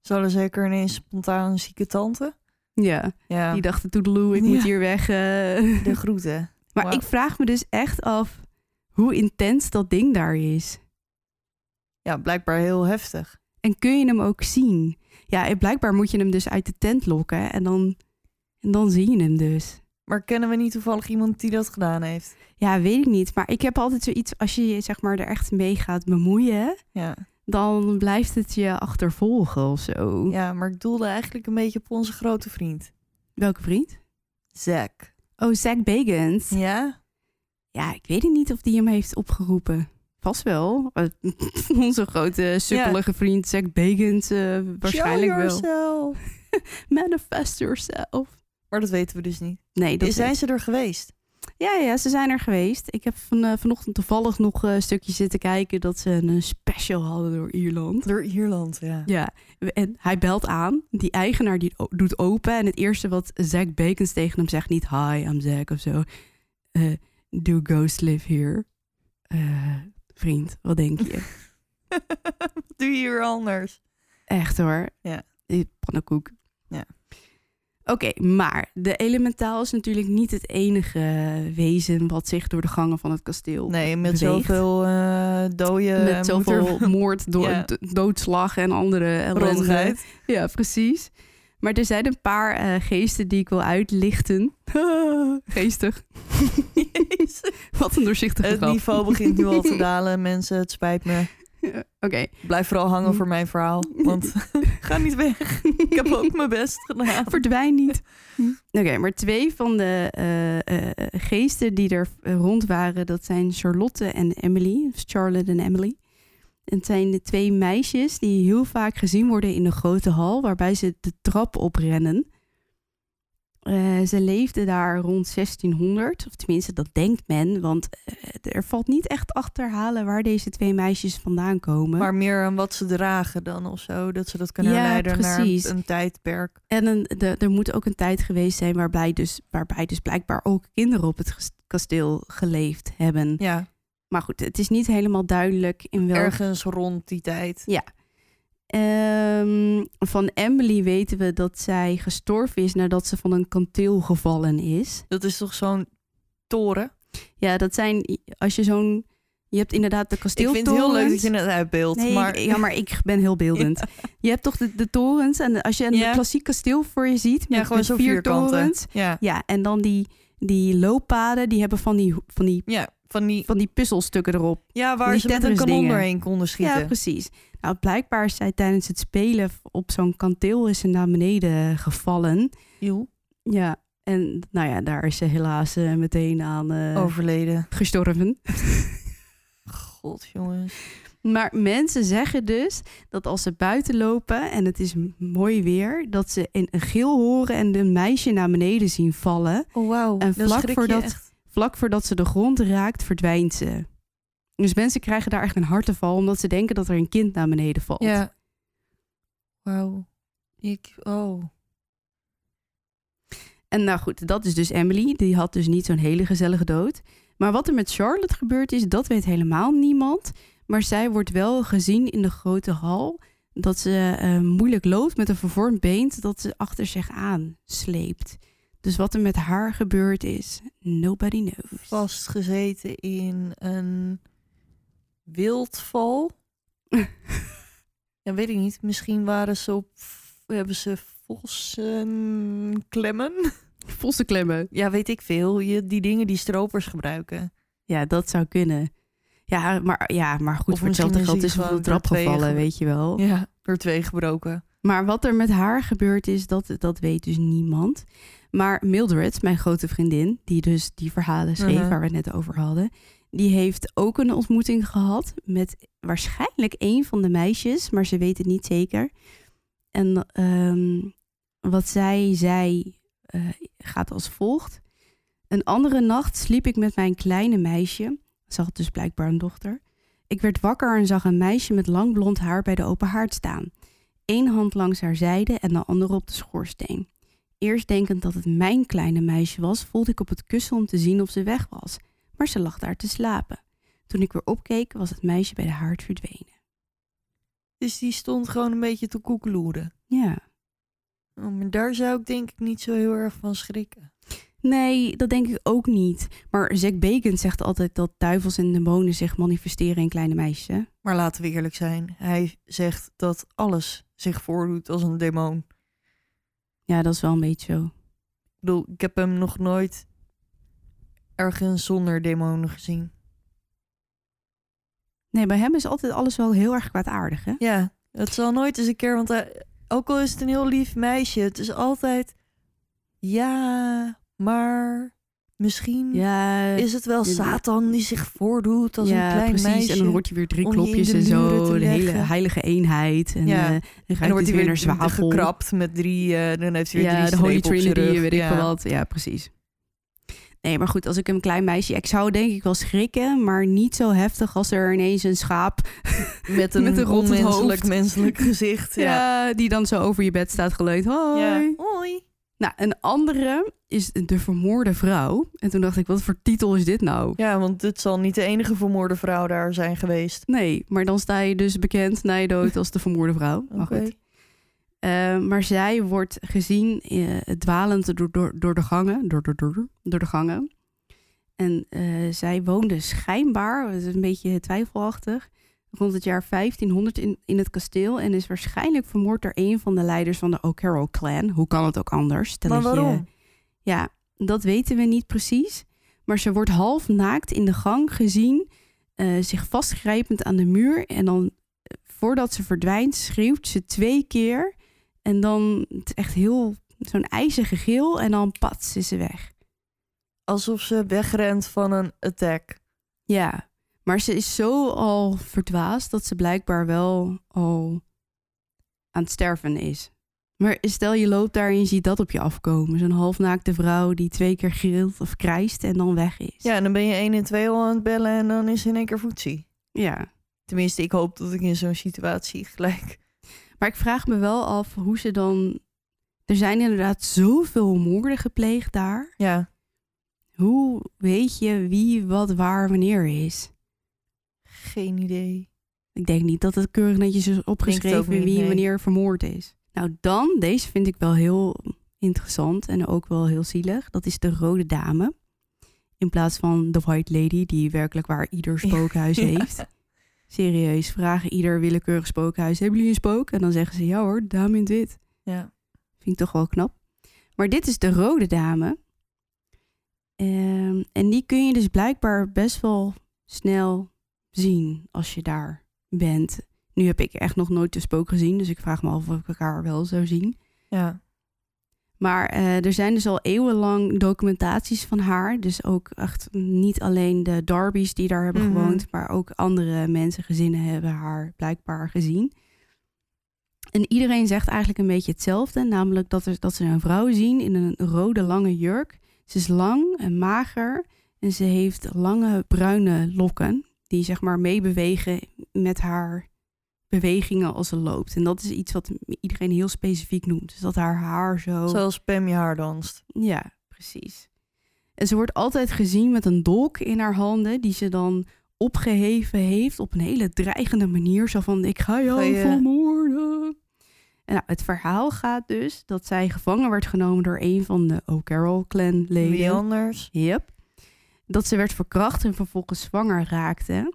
Ze hadden zeker ineens spontaan een zieke tante. Ja, Ja, die dachten toedeloe, ik moet Ja. hier weg. eh. de groeten. [laughs] Maar ik vraag me dus echt af hoe intens dat ding daar is. Ja, blijkbaar heel heftig. En kun je hem ook zien? Ja, en blijkbaar moet je hem dus uit de tent lokken en dan, en dan zie je hem dus. Maar kennen we niet toevallig iemand die dat gedaan heeft? Ja, weet ik niet. Maar ik heb altijd zoiets, als je je zeg maar er echt mee gaat bemoeien, Ja. dan blijft het je achtervolgen of zo. ja, maar ik doelde eigenlijk een beetje op onze grote vriend. Welke vriend? Zack. Oh, Zack Bagans. Ja? Ja, ik weet niet of die hem heeft opgeroepen. Vast wel. Eh, [laughs] Onze grote sukkelige vriend Zack Bagans eh, waarschijnlijk Show wel. yourself. [laughs] Manifest yourself. Maar dat weten we dus niet. Nee, dat zijn ze er geweest? Ja, ja, ze zijn er geweest. Ik heb van, eh, vanochtend toevallig nog een stukje zitten kijken dat ze een special hadden door Ierland. Door Ierland, ja. Ja, en hij belt aan. Die eigenaar die doet open. En het eerste wat Zack Bacons tegen hem zegt, niet hi, I'm Zack of zo. Do ghost live here? Vriend, wat denk je? [laughs] Wat doe je hier anders? Echt hoor. Ja. Die pannenkoek. Ja. Oké, maar de elementaal is natuurlijk niet het enige wezen wat zich door de gangen van het kasteel Nee, met beweegt. zoveel eh dooien. Met zoveel moord, do- [laughs] Ja. doodslag en andere ellende. Ja, precies. Maar er zijn een paar eh, geesten die ik wil uitlichten. [laughs] Geestig. [laughs] Wat een doorzichtige Het grap. niveau begint nu al te dalen, mensen. Het spijt me. [laughs] Oké, Blijf vooral hangen voor mijn verhaal. Want ga niet weg. Ik heb ook mijn best gedaan. verdwijn niet. Oké, maar twee van de eh, geesten die er rond waren, dat zijn Charlotte en Emily. Charlotte en Emily. En het zijn de twee meisjes die heel vaak gezien worden in de grote hal, waarbij ze de trap oprennen. Eh, ze leefden daar rond 1600, of tenminste dat denkt men, want eh, er valt niet echt achterhalen waar deze twee meisjes vandaan komen. Maar meer aan wat ze dragen dan of zo. Dat ze dat kunnen Ja, herleiden precies. naar een tijdperk. En een, de, er moet ook een tijd geweest zijn waarbij dus, waarbij dus blijkbaar ook kinderen op het kasteel geleefd hebben. Ja, Maar goed, het is niet helemaal duidelijk in welk... ergens rond die tijd. Ehm, van Emily weten we dat zij gestorven is nadat ze van een kanteel gevallen is. Dat is toch zo'n toren? Ja, dat zijn als je zo'n... Je hebt inderdaad de Ik kasteeltorens. vind het heel leuk dat je het uitbeeldt. Nee, maar ik- ja, maar ik ben heel beeldend. [laughs] Je hebt toch de, de torens en als je een Ja. klassiek kasteel voor je ziet met, ja, gewoon met zo vier vierkanten. torens. Ja. Ja, en dan die, die looppaden, die hebben van die, van die, ja, van die... van die puzzelstukken erop. Ja, waar die ze met een kanon doorheen konden schieten. Ja, precies. Nou, blijkbaar is zij tijdens het spelen op zo'n kanteel is ze naar beneden gevallen. Joe, Ja, en nou ja, daar is ze helaas eh, meteen aan eh, overleden. gestorven. [laughs] God, jongens. Maar mensen zeggen dus dat als ze buiten lopen en het is mooi weer, dat ze een, een gil horen en een meisje naar beneden zien vallen. Oh, wauw. En vlak voordat- echt. Vlak voordat ze de grond raakt, verdwijnt ze. Dus mensen krijgen daar echt een harteval omdat ze denken dat er een kind naar beneden valt. Ja. Wauw. Ik... Oh. En nou goed, dat is dus Emily. Die had dus niet zo'n hele gezellige dood. Maar wat er met Charlotte gebeurd is, dat weet helemaal niemand. Maar zij wordt wel gezien in de grote hal dat ze eh, moeilijk loopt met een vervormd been dat ze achter zich aan sleept. Dus wat er met haar gebeurd is, nobody knows. Vastgezeten in een wildval. [laughs] ja, weet ik niet. Misschien waren ze op... Hebben ze vossen klemmen? Vossen klemmen. Ja, weet ik veel. Je, die dingen die stropers gebruiken. Ja, dat zou kunnen. Ja, maar, ja, maar goed, Of voor hetzelfde geld is van de gewoon trap gevallen, ge- weet je wel. Ja, door twee gebroken. Maar wat er met haar gebeurd is, dat, dat weet dus niemand. Maar Mildred, mijn grote vriendin, die dus die verhalen schreef Mhm. waar we het net over hadden, die heeft ook een ontmoeting gehad met waarschijnlijk een van de meisjes, maar ze weet het niet zeker. En ehm, wat zij zei eh, gaat als volgt. Een andere nacht sliep ik met mijn kleine meisje. Ze had dus blijkbaar een dochter. Ik werd wakker en zag een meisje met lang blond haar bij de open haard staan. Eén hand langs haar zijde en de andere op de schoorsteen. Eerst denkend dat het mijn kleine meisje was, voelde ik op het kussen om te zien of ze weg was. Maar ze lag daar te slapen. Toen ik weer opkeek, was het meisje bij de haard verdwenen. Dus die stond gewoon een beetje te koekeloeren. Ja. Oh, maar daar zou ik denk ik niet zo heel erg van schrikken. Nee, dat denk ik ook niet. Maar Zack Bacon zegt altijd dat duivels en demonen zich manifesteren in kleine meisjes. hè? Maar laten we eerlijk zijn. Hij zegt dat alles zich voordoet als een demon. Ja, dat is wel een beetje zo. Ik bedoel, ik heb hem nog nooit ergens zonder demonen gezien. Nee, bij hem is altijd alles wel heel erg kwaadaardig, hè? Ja, het zal nooit eens een keer, want hij, ook al is het een heel lief meisje, het is altijd, ja, maar misschien Ja, is het wel Satan die zich voordoet als ja een klein precies. meisje. En dan hoort hij weer drie klopjes de en zo. Een hele heilige eenheid. En, Ja. eh, dan dan wordt hij weer naar zwavel. gekrapt met drie, eh, dan heeft hij weer Ja, drie de Holy Trinity, weet ik ja. veel wat. Ja, precies. Nee, maar goed, als ik een klein meisje... Ik zou denk ik wel schrikken, maar niet zo heftig als er ineens een schaap... [laughs] Met [laughs] een, Met een onmenselijk hoofd. menselijk gezicht. [laughs] Ja. Ja, die dan zo over je bed staat geleund. Hoi. Ja. Hoi. Nou, een andere is de vermoorde vrouw. En toen dacht ik, wat voor titel is dit nou? Ja, want dit zal niet de enige vermoorde vrouw daar zijn geweest. Nee, maar dan sta je dus bekend na je dood als de vermoorde vrouw. Maar goed. Eh, maar zij wordt gezien eh, dwalend door, door, door de gangen. Door, door, door, door de gangen. En eh, zij woonde schijnbaar, het is een beetje twijfelachtig, rond het jaar 1500 in, in het kasteel. En is waarschijnlijk vermoord door een van de leiders van de O'Carroll clan. Hoe kan het ook anders? Maar waarom? ja, dat weten we niet precies. Maar ze wordt half naakt in de gang gezien, eh, zich vastgrijpend aan de muur. En dan, eh, voordat ze verdwijnt, schreeuwt ze twee keer. En dan het is echt heel zo'n ijzige geel. En dan pats is ze weg. Alsof ze wegrent van een attack. Ja, maar ze is zo al verdwaasd dat ze blijkbaar wel al aan het sterven is. Maar stel je loopt daar en je ziet dat op je afkomen. Zo'n halfnaakte vrouw die twee keer gilt of krijst en dan weg is. Ja, en dan ben je 1 en 2 al aan het bellen en dan is in één keer voetzie. ja. Tenminste, ik hoop dat ik in zo'n situatie gelijk... Maar ik vraag me wel af hoe ze dan. Er zijn inderdaad zoveel moorden gepleegd daar. Ja, Hoe weet je wie, wat, waar, wanneer is? Geen idee. Ik denk niet dat het keurig netjes is opgeschreven wie nee. wanneer vermoord is. Nou, dan, deze vind ik wel heel interessant en ook wel heel zielig. Dat is de Rode Dame. In plaats van de White Lady, die werkelijk waar ieder spookhuis [laughs] Ja. heeft. Serieus, vragen ieder willekeurig spookhuis: Hebben jullie een spook? En dan zeggen ze: Ja hoor, dame in het wit. Ja. Vind ik toch wel knap. Maar dit is de rode dame. Ehm, en die kun je dus blijkbaar best wel snel zien als je daar bent. Nu heb ik echt nog nooit de spook gezien, dus ik vraag me af of ik elkaar wel zou zien. Ja. Maar eh, er zijn dus al eeuwenlang documentaties van haar. Dus ook echt niet alleen de Darby's die daar hebben Mhm. gewoond, maar ook andere mensen, gezinnen hebben haar blijkbaar gezien. En iedereen zegt eigenlijk een beetje hetzelfde, namelijk dat, er, dat ze een vrouw zien in een rode lange jurk. Ze is lang en mager en ze heeft lange bruine lokken die zeg maar meebewegen met haar bewegingen als ze loopt. En dat is iets wat iedereen heel specifiek noemt. Dus dat haar haar zo... Zoals Pam je haar danst. Ja, precies. En ze wordt altijd gezien met een dolk in haar handen, die ze dan opgeheven heeft op een hele dreigende manier. Zo van, ik ga jou Ga je- vermoorden. En nou, het verhaal gaat dus dat zij gevangen werd genomen door een van de O'Carroll clan leden. Wie anders? Yep. Dat ze werd verkracht en vervolgens zwanger raakte.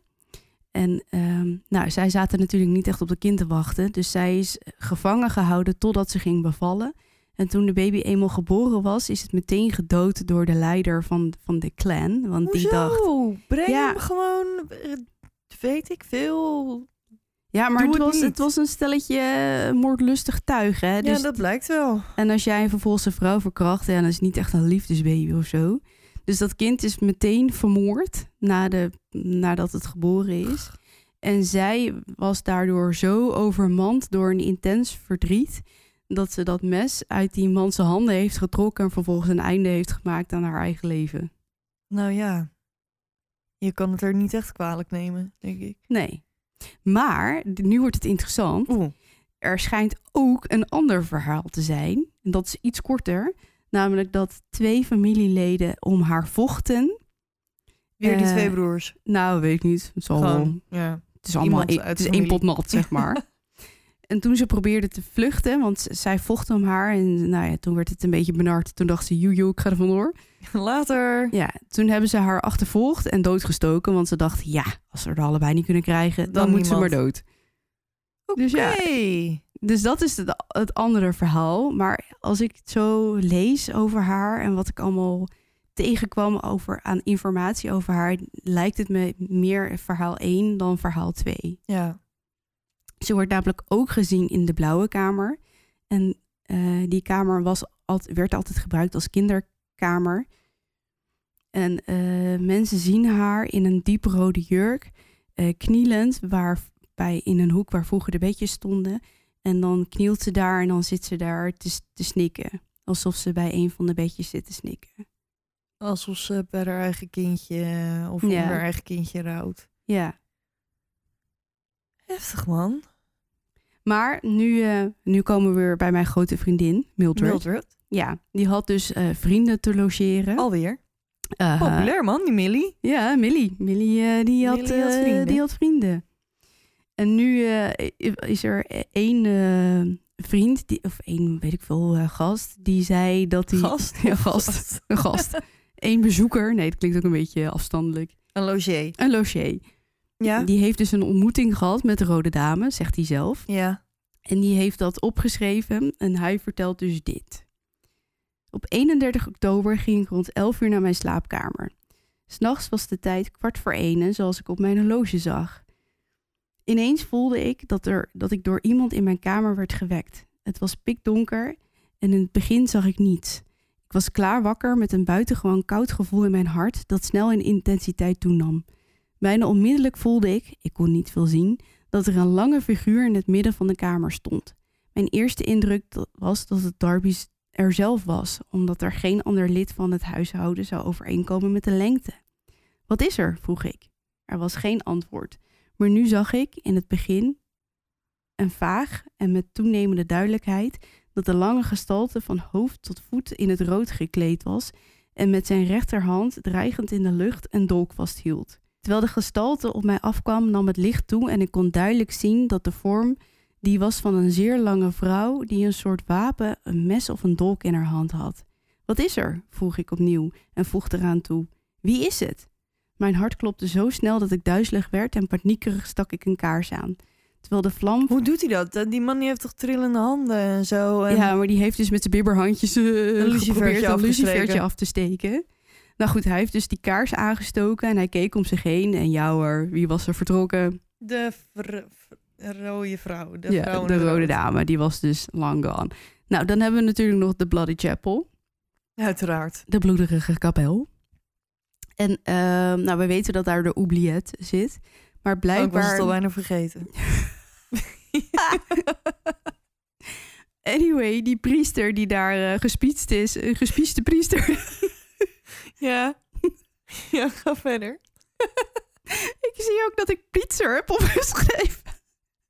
En ehm, nou, zij zaten natuurlijk niet echt op de kind te wachten. Dus zij is gevangen gehouden totdat ze ging bevallen. En toen de baby eenmaal geboren was, is het meteen gedood door de leider van, van de clan. Want die dacht. Breng Ja. hem gewoon, eh, weet ik veel. Ja, maar het het was, niet. het was een stelletje eh, moordlustig tuig. Hè? ja, Dus dat blijkt wel. En als jij vervolgens een vrouw verkracht, ja, dan is het niet echt een liefdesbaby of zo. Dus dat kind is meteen vermoord na de, nadat het geboren is. En zij was daardoor zo overmand door een intens verdriet... dat ze dat mes uit die man zijn handen heeft getrokken... en vervolgens een einde heeft gemaakt aan haar eigen leven. Nou ja, je kan het er niet echt kwalijk nemen, denk ik. Nee. Maar, nu wordt het interessant. Oeh, er schijnt ook een ander verhaal te zijn. En dat is iets korter. Namelijk dat twee familieleden om haar vochten. weer die Eh, twee broers. Nou, weet ik niet. Het, zal Gewoon, ja. het is allemaal iemand het is één pot nat, zeg maar. [laughs] en toen ze probeerde te vluchten, want zij vochten om haar. En nou ja, toen werd het een beetje benard. Toen dacht ze, joejoe, ik ga er vandoor. [laughs] Later. Ja, toen hebben ze haar achtervolgd en doodgestoken. Want ze dacht, ja, als ze er allebei niet kunnen krijgen, dan, Dan moet ze maar dood. Oké. Dus ja. Dus dat is het, het andere verhaal. Maar als ik het zo lees over haar en wat ik allemaal tegenkwam over, aan informatie over haar, lijkt het me meer verhaal 1 dan verhaal 2. Ja. Ze wordt namelijk ook gezien in de blauwe kamer. En eh, die kamer was, alt- werd altijd gebruikt als kinderkamer. En eh, mensen zien haar in een dieprode jurk, eh, knielend, waar, bij, in een hoek waar vroeger de bedjes stonden. En dan knielt ze daar en dan zit ze daar te, te snikken. Alsof ze bij een van de bedjes zit te snikken. Alsof ze bij haar eigen kindje of om Ja. haar eigen kindje rouwt. Ja. Heftig, man. Maar nu, eh, nu komen we weer bij mijn grote vriendin, Mildred. Mildred. Ja, die had dus eh, vrienden te logeren. Alweer. Eh, Populair, man, die Millie. Ja, Millie. Millie, eh, die, had, Millie had eh, vrienden. die had vrienden. En nu eh, is er één eh, vriend, die, of één, weet ik veel, eh, gast, die zei dat hij... Gast? [laughs] Ja, gast. Een gast. Eén bezoeker. Nee, dat klinkt ook een beetje afstandelijk. Een logier. Een logier. Ja? Die heeft dus een ontmoeting gehad met de Rode Dame, zegt hij zelf. Ja. En die heeft dat opgeschreven en hij vertelt dus dit. Op 31 oktober ging ik rond 11 uur naar mijn slaapkamer. S'nachts was de tijd kwart voor ene, zoals ik op mijn horloge zag. Ineens voelde ik dat, er, dat ik door iemand in mijn kamer werd gewekt. Het was pikdonker en in het begin zag ik niets. Ik was klaar wakker met een buitengewoon koud gevoel in mijn hart dat snel in intensiteit toenam. Bijna onmiddellijk voelde ik, ik kon niet veel zien, dat er een lange figuur in het midden van de kamer stond. Mijn eerste indruk was dat het Darby er zelf was, omdat er geen ander lid van het huishouden zou overeenkomen met de lengte. Wat is er? vroeg ik. Er was geen antwoord, maar nu zag ik in het begin een vaag en met toenemende duidelijkheid dat de lange gestalte van hoofd tot voet in het rood gekleed was en met zijn rechterhand dreigend in de lucht een dolk vasthield. Terwijl de gestalte op mij afkwam, nam het licht toe en ik kon duidelijk zien dat de vorm die was van een zeer lange vrouw die een soort wapen, een mes of een dolk in haar hand had. Wat is er? vroeg ik opnieuw en voegde eraan toe. Wie is het? Mijn hart klopte zo snel dat ik duizelig werd en paniekerig stak ik een kaars aan. Terwijl de vlam Hoe doet hij dat? Die man die heeft toch trillende handen en zo? En... Ja, maar die heeft dus met zijn bibberhandjes lucifertje geprobeerd een lucifertje af te steken. Nou goed, hij heeft dus die kaars aangestoken en hij keek om zich heen. En jouwer, wie was er vertrokken? De vr- rode vrouw. De, ja, de rode dame, die was dus long gone. Nou, dan hebben we natuurlijk nog de Bloody Chapel, Uiteraard. de bloederige kapel. En ehm, nou, we weten dat daar de oubliette zit. Maar Oh, ik was het blijkbaar... al bijna vergeten. [laughs] Anyway, die priester die daar eh gespietst is, een gespieste priester... [laughs] ja. ja, ga verder. [laughs] Ik zie ook dat ik pizza heb opgeschreven.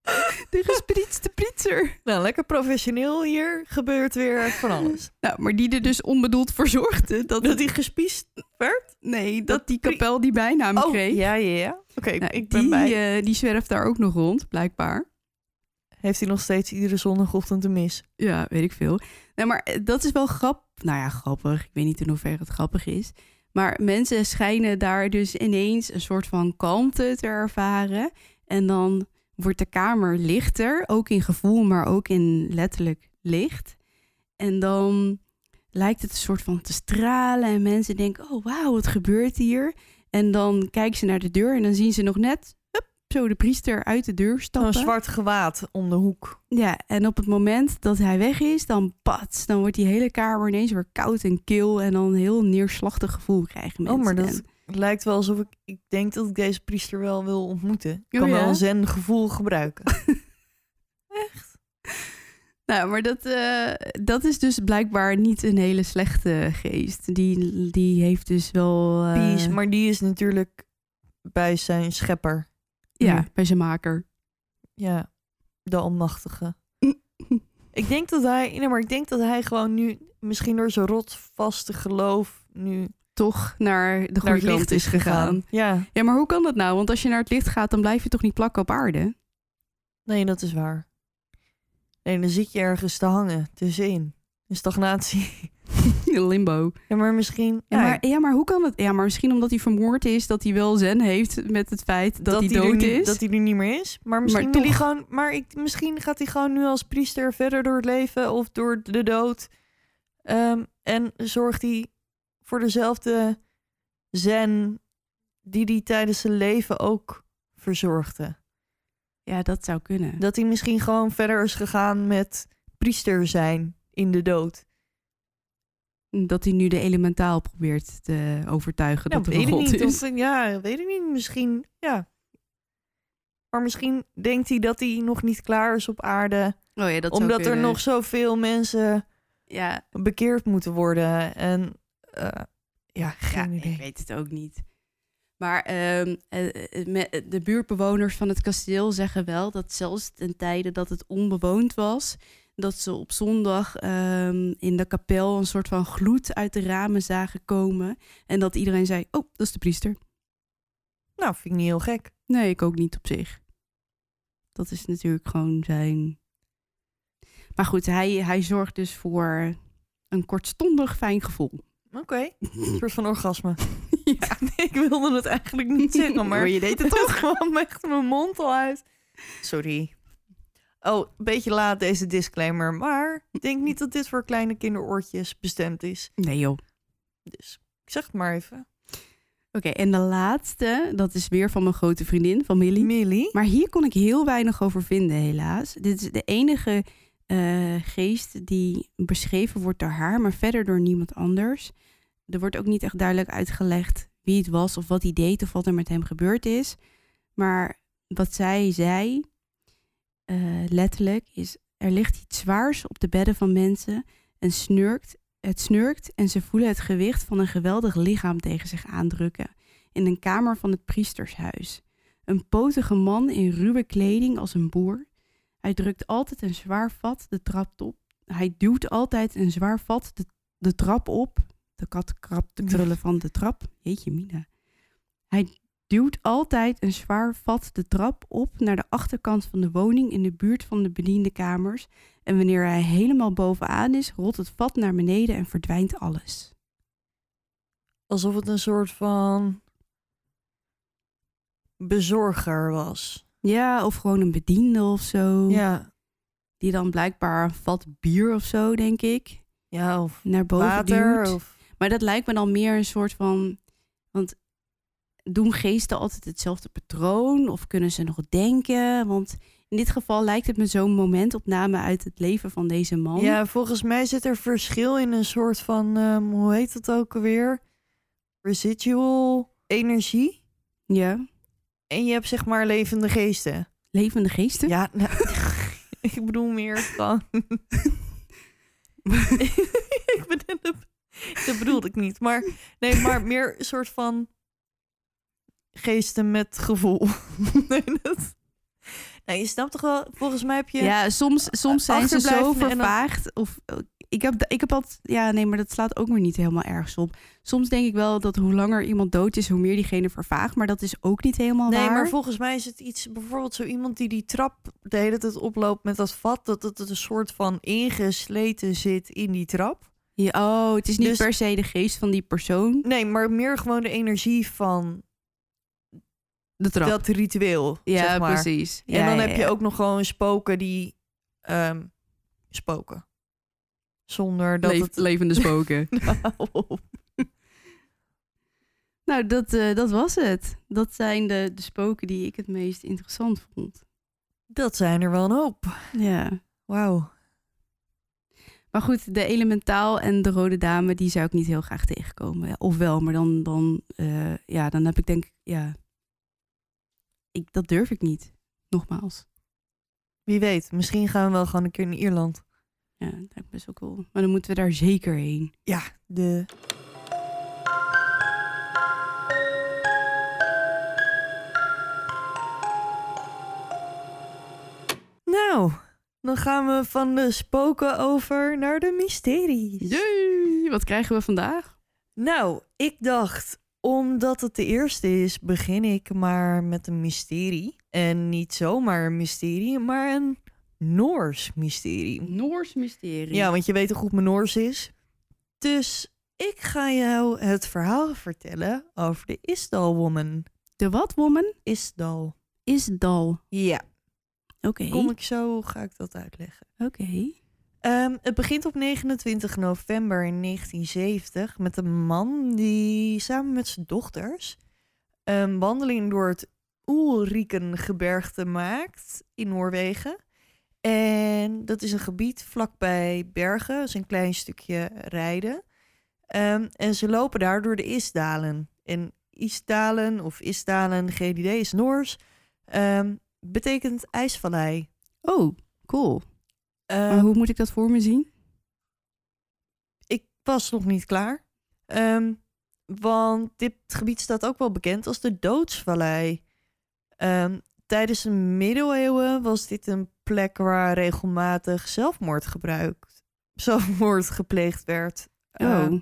[laughs] De gesprietste priester. Nou, lekker professioneel hier. Gebeurt weer van alles. Nou, maar die er dus onbedoeld voor zorgde dat, Dat hij gespiest werd? nee, dat dat die kapel die bijnaam Oh, kreeg. ja, ja, ja. Oké, Nou, ik ben die, bij. eh, die zwerft daar ook nog rond, blijkbaar. Heeft hij nog steeds iedere zondagochtend een mis? Ja, weet ik veel. Nee, maar eh, dat is wel grappig. Nou ja, grappig. Ik weet niet in hoeverre het grappig is. Maar mensen schijnen daar dus ineens een soort van kalmte te ervaren. En dan wordt de kamer lichter, ook in gevoel, maar ook in letterlijk licht. En dan lijkt het een soort van te stralen en mensen denken, oh wauw, wat gebeurt hier? En dan kijken ze naar de deur en dan zien ze nog net, hup, zo de priester uit de deur Een stappen. zwart gewaad om de hoek. Ja, en op het moment dat hij weg is, dan pats, dan wordt die hele kamer ineens weer koud en kil en dan een heel neerslachtig gevoel krijgen mensen. Oh, maar dat En- lijkt wel alsof ik... Ik denk dat ik deze priester wel wil ontmoeten. Ik Oh, kan wel ja? een zen gevoel gebruiken. [laughs] Nou, maar dat, eh, dat is dus blijkbaar niet een hele slechte geest. Die, die heeft dus wel... eh, Peace, maar die is natuurlijk bij zijn schepper. Ja, nu. bij zijn maker. Ja, de almachtige. [laughs] Ik denk dat hij... Nee, maar ik denk dat hij gewoon nu... Misschien door zijn rotvaste geloof nu Toch naar de goede het licht kant is gegaan. Ja, Ja, maar hoe kan dat nou? Want als je naar het licht gaat, dan blijf je toch niet plakken op aarde? nee, dat is waar. Nee, dan zit je ergens te hangen, tussenin. In stagnatie. [laughs] Limbo. Ja, maar misschien... Ja, maar, ja, maar hoe kan het? Ja, maar misschien omdat hij vermoord is, dat hij wel zen heeft met het feit dat, hij dood niet- is. Dat hij er niet meer is. Maar misschien, Maar wil hij gewoon, maar ik, misschien gaat hij gewoon nu als priester verder door het leven of door de dood. Ehm, en zorgt hij voor dezelfde zen die hij tijdens zijn leven ook verzorgde. Ja, dat zou kunnen. Dat hij misschien gewoon verder is gegaan met priester zijn in de dood. Dat hij nu de elementaal probeert te overtuigen Nou, dat er een ik god niet. is. Of, ja, weet ik niet. Misschien, ja. Maar misschien denkt hij dat hij nog niet klaar is op aarde. Oh ja, dat omdat er nog zoveel mensen Ja, bekeerd moeten worden. En eh, ja, geen ja idee. ik weet het ook niet. Maar ehm, eh, eh, de buurtbewoners van het kasteel zeggen wel dat zelfs ten tijde dat het onbewoond was, dat ze op zondag ehm, in de kapel een soort van gloed uit de ramen zagen komen. En dat iedereen zei, oh, dat is de priester. Nou, vind ik niet heel gek. Nee, ik ook niet op zich. Dat is natuurlijk gewoon zijn. Maar goed, hij, hij zorgt dus voor een kortstondig fijn gevoel. Oké, een soort van orgasme. [laughs] Ja. [laughs] ik wilde het eigenlijk niet [laughs] zeggen, maar... je deed het toch? kwam echt mijn mond al uit. Sorry. Oh, een beetje laat deze disclaimer. Maar ik denk niet dat dit voor kleine kinderoortjes bestemd is. Nee joh. Dus ik zeg het maar even. Oké, en de laatste, dat is weer van mijn grote vriendin, van Millie. Millie. Maar hier kon ik heel weinig over vinden, helaas. Dit is de enige eh, geest die beschreven wordt door haar, maar verder door niemand anders. Er wordt ook niet echt duidelijk uitgelegd wie het was of wat hij deed of wat er met hem gebeurd is. Maar wat zij zei, eh, letterlijk, is er ligt iets zwaars op de bedden van mensen en snurkt. Het snurkt en ze voelen het gewicht van een geweldig lichaam tegen zich aandrukken in een kamer van het priestershuis. Een potige man in ruwe kleding als een boer. Hij drukt altijd een zwaar vat de trap op. Hij duwt altijd een zwaar vat de, de trap op. De kat krabt de krullen van de trap. Jeetje mina. Hij duwt altijd een zwaar vat de trap op naar de achterkant van de woning in de buurt van de bediendenkamers. En wanneer hij helemaal bovenaan is, rolt het vat naar beneden en verdwijnt alles. Alsof het een soort van bezorger was. Ja, of gewoon een bediende of zo. Ja, Die dan blijkbaar een vat bier of zo, denk ik, ja of naar boven water. duwt. Of, Maar dat lijkt me dan meer een soort van... Want doen geesten altijd hetzelfde patroon? Of kunnen ze nog denken? Want in dit geval lijkt het me zo'n momentopname uit het leven van deze man. ja, volgens mij zit er verschil in een soort van, ehm, hoe heet dat ook alweer? Residual energie. Ja. En je hebt zeg maar levende geesten. Levende geesten? Ja, nou, [laughs] ik bedoel meer van... [laughs] ik bedoel, dat bedoelde ik niet. Maar nee, maar meer een soort van geesten met gevoel. [laughs] nee, dat, Nou, je snapt toch wel, volgens mij heb je... Ja, soms, soms zijn ze zo dan- vervaagd. Of, ik, heb, ik heb altijd... Ja, nee, maar dat slaat ook weer niet helemaal ergens op. Soms denk ik wel dat hoe langer iemand dood is, hoe meer diegene vervaagt. Maar dat is ook niet helemaal Nee, waar. maar volgens mij is het iets, bijvoorbeeld zo iemand die die trap de hele tijd oploopt met dat vat, dat het een soort van ingesleten zit in die trap. Ja, oh, het is niet Dus- per se de geest van die persoon. Nee, maar meer gewoon de energie van De trap. dat ritueel, ja, zeg maar. precies. En dan ja, heb je ook nog gewoon spoken die ehm, spoken. Zonder dat Leef- het... levende spoken. [laughs] nou, dat, eh, dat was het. Dat zijn de, de spoken die ik het meest interessant vond. dat zijn er wel een hoop. Ja. Wauw. Maar goed, de elementaal en de rode dame, die zou ik niet heel graag tegenkomen. Ja, of wel, maar dan, dan, eh, ja, dan heb ik denk ik, ja, ik, dat durf ik niet. Nogmaals. Wie weet, misschien gaan we wel gewoon een keer naar Ierland. Ja, dat lijkt best wel cool. Maar dan moeten we daar zeker heen. Ja, de... Nou, dan gaan we van de spoken over naar de mysteries. Jee, wat krijgen we vandaag? Nou, ik dacht, omdat het de eerste is, begin ik maar met een mysterie. En niet zomaar een mysterie, maar een Noors mysterie. Noors mysterie. Ja, want je weet hoe goed mijn Noors is. Dus ik ga jou het verhaal vertellen over de Isdal Woman. De wat, woman? Isdal. Is dal. Ja, Oké. kom ik zo, ga ik dat uitleggen. Oké. Ehm, het begint op 29 november in 1970 met een man die samen met zijn dochters een wandeling door het Oelrikengebergte maakt in Noorwegen. En dat is een gebied vlakbij Bergen, dat is een klein stukje rijden. Ehm, en ze lopen daar door de Isdalen. En Isdalen of Isdalen, geen idee, is Noors, ehm, betekent ijsvallei. Oh, cool. maar Ehm, hoe moet ik dat voor me zien? ik was nog niet klaar. Want dit gebied staat ook wel bekend als de Doodsvallei. Tijdens de middeleeuwen was dit een plek waar regelmatig zelfmoord gebruikt, [laughs] zelfmoord gepleegd werd. Oh. Ehm,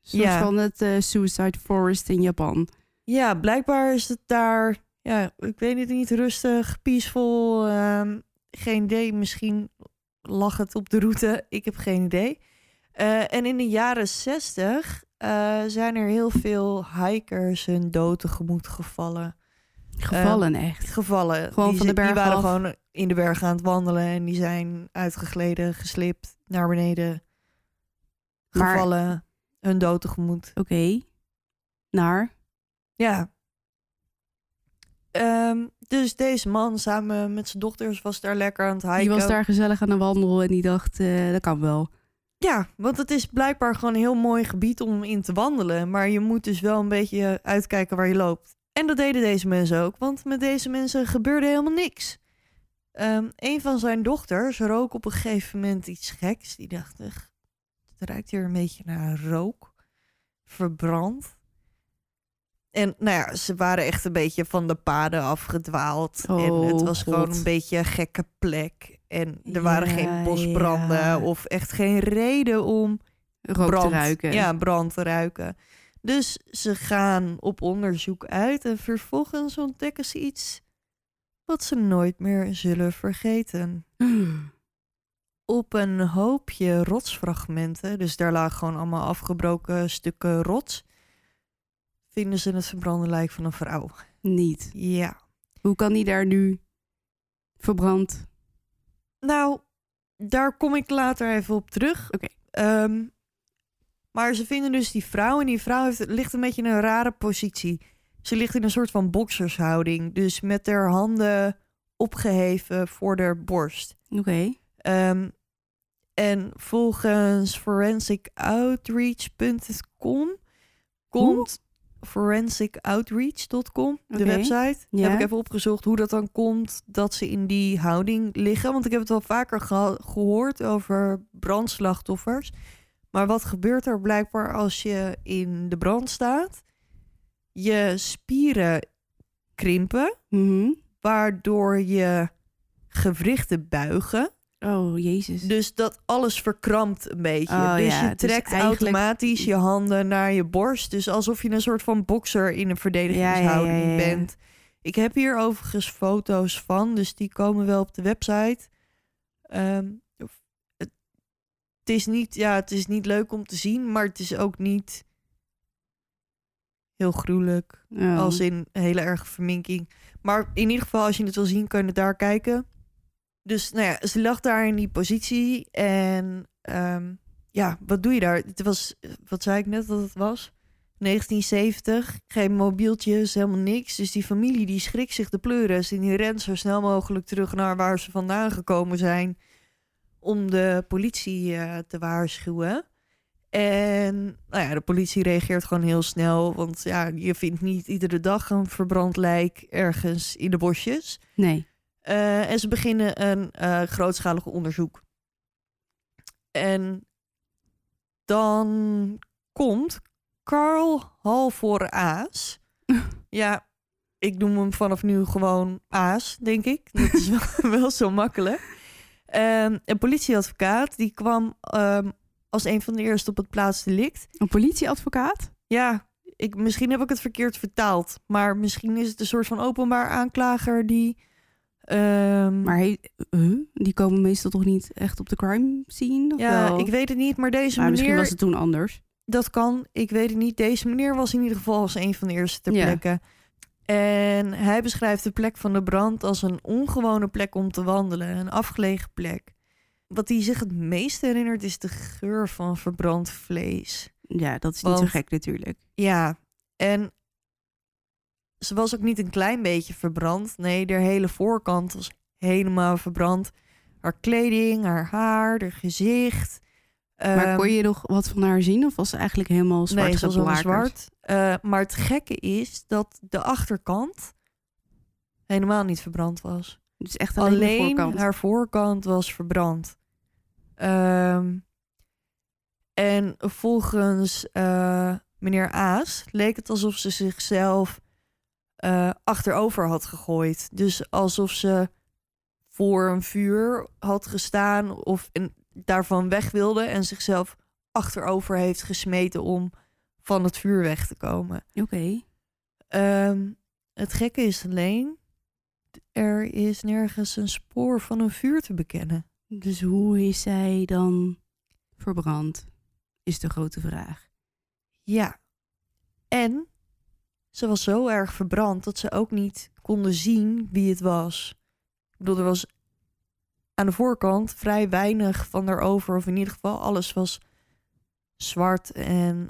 soort ja. van het eh, Suicide Forest in Japan. ja, blijkbaar is het daar, ja, ik weet het niet, rustig, peaceful. ehm, geen idee, misschien lag het op de route. [laughs] Ik heb geen idee. Eh, en in de jaren zestig zijn er heel veel hikers hun dood tegemoet gevallen. Gevallen echt. Gevallen. Gewoon die, van de die berg waren af. gewoon in de bergen aan het wandelen en die zijn uitgegleden, geslipt, naar beneden, Maar- gevallen, hun dood tegemoet. Oké. Naar? Ja. Ehm, dus deze man samen met zijn dochters was daar lekker aan het hiken. Die was daar gezellig aan de wandel en die dacht, eh, dat kan wel. Ja, want het is blijkbaar gewoon een heel mooi gebied om in te wandelen. Maar je moet dus wel een beetje uitkijken waar je loopt. En dat deden deze mensen ook, want met deze mensen gebeurde helemaal niks. Ehm, een van zijn dochters rook op een gegeven moment iets geks. Die dacht, "Ugh, het ruikt hier een beetje naar rook. Verbrand. En nou ja, ze waren echt een beetje van de paden afgedwaald. en Oh, het was gewoon een beetje een gekke plek. En er waren Ja, geen bosbranden ja. of echt geen reden om Rook brand, te ruiken. Ja, brand te ruiken. Dus ze gaan op onderzoek uit en vervolgens ontdekken ze iets wat ze nooit meer zullen vergeten. Op een hoopje rotsfragmenten, dus daar lagen gewoon allemaal afgebroken stukken rots, vinden ze het verbrande lijk van een vrouw. Niet. Ja. Hoe kan die daar nu verbrand? Nou, daar kom ik later even op terug. Oké. Ehm, maar ze vinden dus die vrouw en die vrouw heeft, ligt een beetje in een rare positie. Ze ligt in een soort van boksershouding, dus met haar handen opgeheven voor haar borst. Oké. Ehm, en volgens forensicoutrreach.com komt forensicoutrreach.com, de website. ja. Heb ik even opgezocht hoe dat dan komt dat ze in die houding liggen. Want ik heb het wel vaker gehoord over brandslachtoffers. Maar wat gebeurt er blijkbaar als je in de brand staat? Je spieren krimpen, Mhm. waardoor je gewrichten buigen. Oh, jezus. Dus dat alles verkrampt een beetje. Oh, dus ja, je dus trekt eigenlijk- automatisch je handen naar je borst. Dus alsof je een soort van bokser in een verdedigingshouding Ja, ja, bent. Ik heb hier overigens foto's van, dus die komen wel op de website. Ehm, het, het is niet, ja, het is niet leuk om te zien, maar het is ook niet heel gruwelijk. Als in hele erge verminking. Maar in ieder geval, als je het wil zien, kun je het daar kijken. Dus nou ja, ze lag daar in die positie. En ehm, ja, wat doe je daar? Het was, wat zei ik net dat het was? 1970, geen mobieltjes, helemaal niks. Dus die familie die schrikt zich de pleuris. En die rent zo snel mogelijk terug naar waar ze vandaan gekomen zijn. Om de politie eh, te waarschuwen. En nou ja, de politie reageert gewoon heel snel. Want ja, je vindt niet iedere dag een verbrand lijk ergens in de bosjes. Nee. Eh, en ze beginnen een eh, grootschalig onderzoek. En dan komt Carl Halvor Aas. [laughs] ja, ik noem hem vanaf nu gewoon Aas, denk ik. Dat is [laughs] wel, wel zo makkelijk. Ehm, een politieadvocaat, die kwam ehm, als een van de eerste op het plaatsdelict. Een politieadvocaat? Ja, ik, misschien heb ik het verkeerd vertaald. Maar misschien is het een soort van openbaar aanklager die... ehm, Maar he, die komen meestal toch niet echt op de crime scene? Of ja, wel? ik weet het niet, maar deze Maar misschien meneer... was het toen anders. Dat kan, ik weet het niet. Deze meneer was in ieder geval als een van de eerste ter Ja. plekke. En hij beschrijft de plek van de brand als een ongewone plek om te wandelen. Een afgelegen plek. Wat hij zich het meest herinnert is de geur van verbrand vlees. Ja, dat is niet zo gek natuurlijk. Ja, en ze was ook niet een klein beetje verbrand. Nee, haar hele voorkant was helemaal verbrand. Haar kleding, haar haar, haar gezicht. maar Ehm, kon je nog wat van haar zien? Of was ze eigenlijk helemaal zwart nee, ze was geblakerd? zwart. Eh, maar het gekke is dat de achterkant helemaal niet verbrand was. Dus echt alleen, Alleen, de voorkant. haar voorkant was verbrand. Ehm, en volgens eh, meneer Aas leek het alsof ze zichzelf eh, achterover had gegooid. Dus alsof ze voor een vuur had gestaan of daarvan weg wilde en zichzelf achterover heeft gesmeten om van het vuur weg te komen. Oké. Ehm, het gekke is alleen, er is nergens een spoor van een vuur te bekennen. Dus hoe is zij dan verbrand? Is de grote vraag. Ja. En ze was zo erg verbrand dat ze ook niet konden zien wie het was. Ik bedoel, er was aan de voorkant vrij weinig van erover. Of in ieder geval alles was zwart en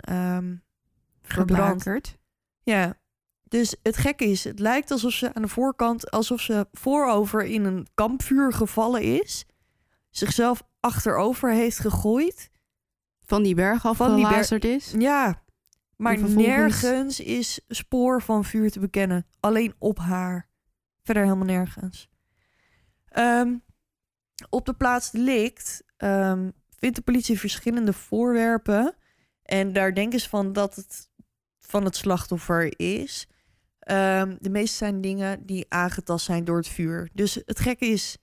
verbrand. Geblakerd. Ja. Dus het gekke is, het lijkt alsof ze aan de voorkant, alsof ze voorover in een kampvuur gevallen is. Zichzelf achterover heeft gegooid. Van die berg Van die berg- is. Ja. Maar vervolgens- nergens is spoor van vuur te bekennen. Alleen op haar. Verder helemaal nergens. Ehm, op de plaats delict ehm, vindt de politie verschillende voorwerpen. En daar denken ze van dat het van het slachtoffer is. Ehm, de meeste zijn dingen die aangetast zijn door het vuur. Dus het gekke is,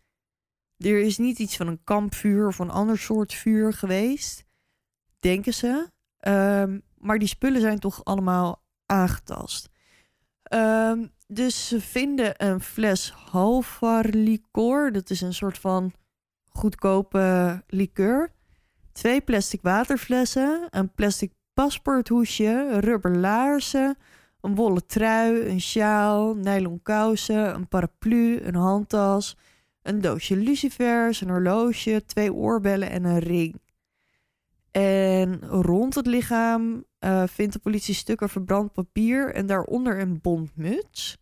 er is niet iets van een kampvuur of een ander soort vuur geweest. Denken ze. Ehm, maar die spullen zijn toch allemaal aangetast. Ehm, dus ze vinden een fles halvar liqueur. Dat is een soort van goedkope liqueur. Twee plastic waterflessen. Een plastic paspoorthoesje. Rubber laarzen. Een wollen trui. Een sjaal. Nylon kousen. Een paraplu. Een handtas. Een doosje lucifers. Een horloge. Twee oorbellen en een ring. En rond het lichaam eh, vindt de politie stukken verbrand papier en daaronder een bondmuts.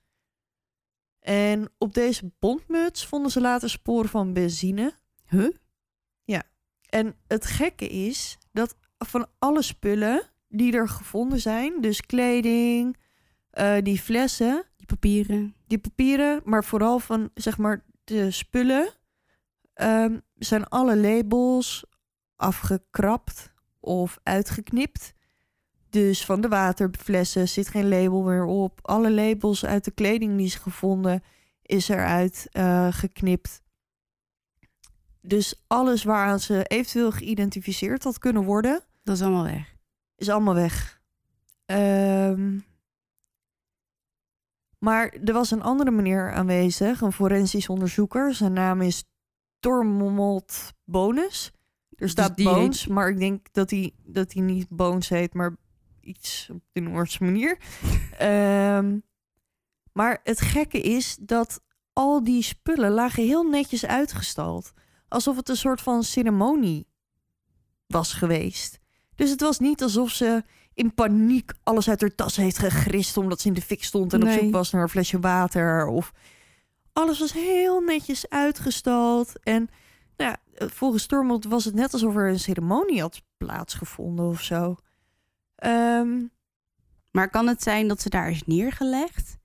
En op deze bondmuts vonden ze later sporen van benzine. Huh? En het gekke is dat van alle spullen die er gevonden zijn, dus kleding, eh, die flessen, Die papieren. die papieren, maar vooral van zeg maar de spullen, ehm, zijn alle labels afgekrapt of uitgeknipt. Dus van de waterflessen zit geen label meer op. Alle labels uit de kleding die is gevonden is eruit eh, geknipt. Dus alles waaraan ze eventueel geïdentificeerd had kunnen worden, Dat is allemaal weg. is allemaal weg. Ehm, maar er was een andere meneer aanwezig, een forensisch onderzoeker. Zijn naam is Tormod Bonus. Er staat die heet- Bones, maar ik denk dat hij, dat hij niet Bones heet, maar iets op de Noorse manier. [laughs] Ehm, maar het gekke is dat al die spullen lagen heel netjes uitgestald. Alsof het een soort van ceremonie was geweest. Dus het was niet alsof ze in paniek alles uit haar tas heeft gegrist omdat ze in de fik stond en op zoek was naar een flesje water. Of alles was heel netjes uitgestald. En nou ja, volgens Stormont was het net alsof er een ceremonie had plaatsgevonden of zo. Ehm, Maar kan het zijn dat ze daar is neergelegd?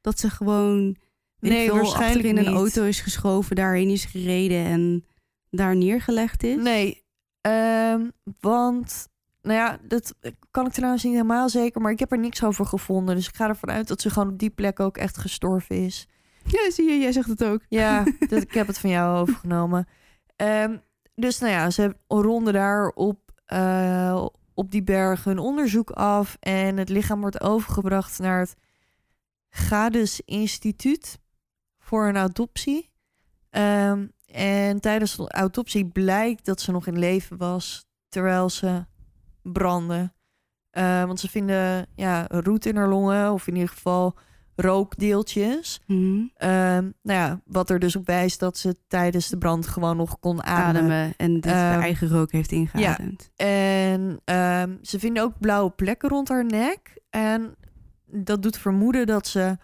Dat ze gewoon Nee, ik veel, waarschijnlijk achterin een auto is geschoven, daarheen is gereden en daar neergelegd is? Nee, ehm, want, nou ja, dat kan ik trouwens niet helemaal zeker, maar ik heb er niks over gevonden. Dus ik ga ervan uit dat ze gewoon op die plek ook echt gestorven is. Ja, zie je, jij zegt het ook. Ja, [laughs] dat, ik heb het van jou overgenomen. Ehm, dus nou ja, ze ronden daar op, eh, op die berg hun onderzoek af. En het lichaam wordt overgebracht naar het Gades Instituut voor een autopsie. Ehm, en tijdens de autopsie blijkt dat ze nog in leven was terwijl ze brandde. Eh, want ze vinden ja, roet in haar longen, of in ieder geval rookdeeltjes. Ehm, nou ja, wat er dus op wijst dat ze tijdens de brand gewoon nog kon ademen. Ademen en dus de Ehm, eigen rook heeft ingeademd. En ehm, ze vinden ook blauwe plekken rond haar nek. En dat doet vermoeden dat ze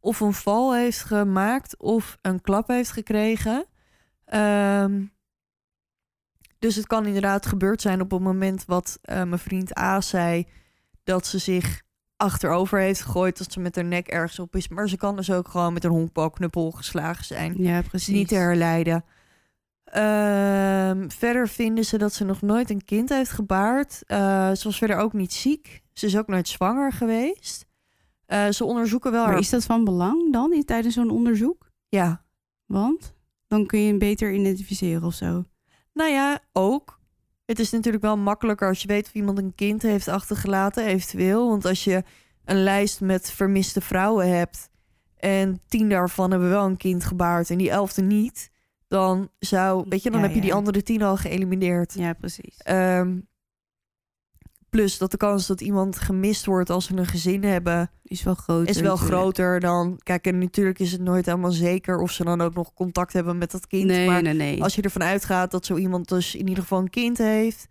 of een val heeft gemaakt of een klap heeft gekregen. Dus het kan inderdaad gebeurd zijn op het moment wat eh, mijn vriend A zei, dat ze zich achterover heeft gegooid, dat ze met haar nek ergens op is. Maar ze kan dus ook gewoon met een honkbalknuppel geslagen zijn Ja, is precies. niet te herleiden. Ehm, verder vinden ze dat ze nog nooit een kind heeft gebaard. Eh, ze was verder ook niet ziek. Ze is ook nooit zwanger geweest. Eh, ze onderzoeken wel Maar haar... is dat van belang dan tijdens zo'n onderzoek? Ja, Want dan kun je hem beter identificeren of zo. Nou ja, ook. Het is natuurlijk wel makkelijker als je weet of iemand een kind heeft achtergelaten, eventueel. Want als je een lijst met vermiste vrouwen hebt en tien daarvan hebben wel een kind gebaard en die elfde niet, dan zou, weet je, dan Ja, heb je die andere tien al geëlimineerd. Ja, precies. Ehm, plus dat de kans dat iemand gemist wordt als ze een gezin hebben, Is wel groot. is wel groter dan. Kijk, en natuurlijk is het nooit helemaal zeker of ze dan ook nog contact hebben met dat kind. Nee, maar nee, nee. als je ervan uitgaat dat zo iemand dus in ieder geval een kind heeft,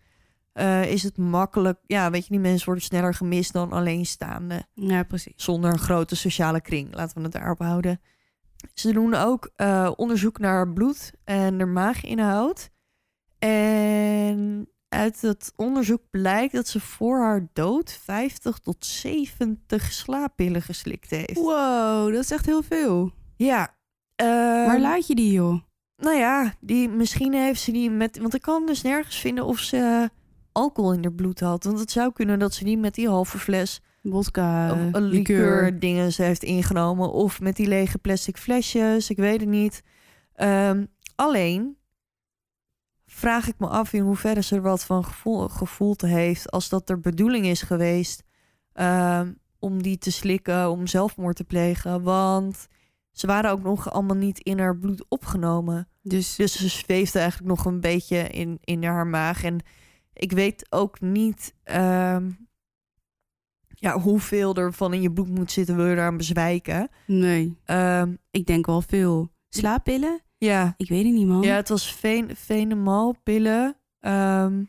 eh, is het makkelijk. Ja, weet je, die mensen worden sneller gemist dan alleenstaande. Ja, precies. Zonder een grote sociale kring. Laten we het daarop houden. Ze doen ook eh, onderzoek naar bloed en naar maaginhoud. En uit het onderzoek blijkt dat ze voor haar dood 50 tot 70 slaappillen geslikt heeft. Wow, dat is echt heel veel. Ja. Waar ehm, laat je die, joh? nou ja, die, misschien heeft ze die met... Want ik kan dus nergens vinden of ze alcohol in haar bloed had. Want het zou kunnen dat ze die met die halve fles Vodka, of een liqueur dingen ze heeft ingenomen. Of met die lege plastic flesjes. Ik weet het niet. Ehm, alleen vraag ik me af in hoeverre ze er wat van gevoel, gevoeld heeft. Als dat er bedoeling is geweest ehm, om die te slikken, om zelfmoord te plegen. Want ze waren ook nog allemaal niet in haar bloed opgenomen. Dus, Dus ze zweefde eigenlijk nog een beetje in, in haar maag. En ik weet ook niet ehm, ja, hoeveel er van in je bloed moet zitten, wil je eraan bezwijken. nee, Ehm, ik denk wel veel. Slaappillen? Ja. Ik weet het niet, man. ja, het was ven venemalpillen. Ehm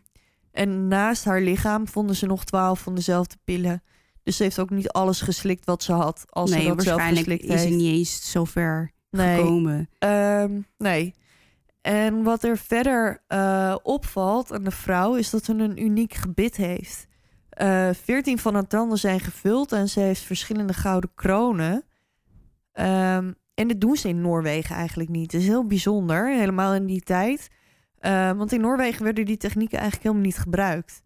en naast haar lichaam vonden ze nog twaalf van dezelfde pillen. Dus ze heeft ook niet alles geslikt wat ze had. Als nee, ze dat zelf geslikt is heeft. het niet eens zo ver Nee. gekomen. Ehm, nee. En wat er verder eh, opvalt aan de vrouw is dat ze een uniek gebit heeft. Eh, Veertien van haar tanden zijn gevuld en ze heeft verschillende gouden kronen. Ehm, en dit doen ze in Noorwegen eigenlijk niet. Het is heel bijzonder, helemaal in die tijd. Eh, want in Noorwegen werden die technieken eigenlijk helemaal niet gebruikt.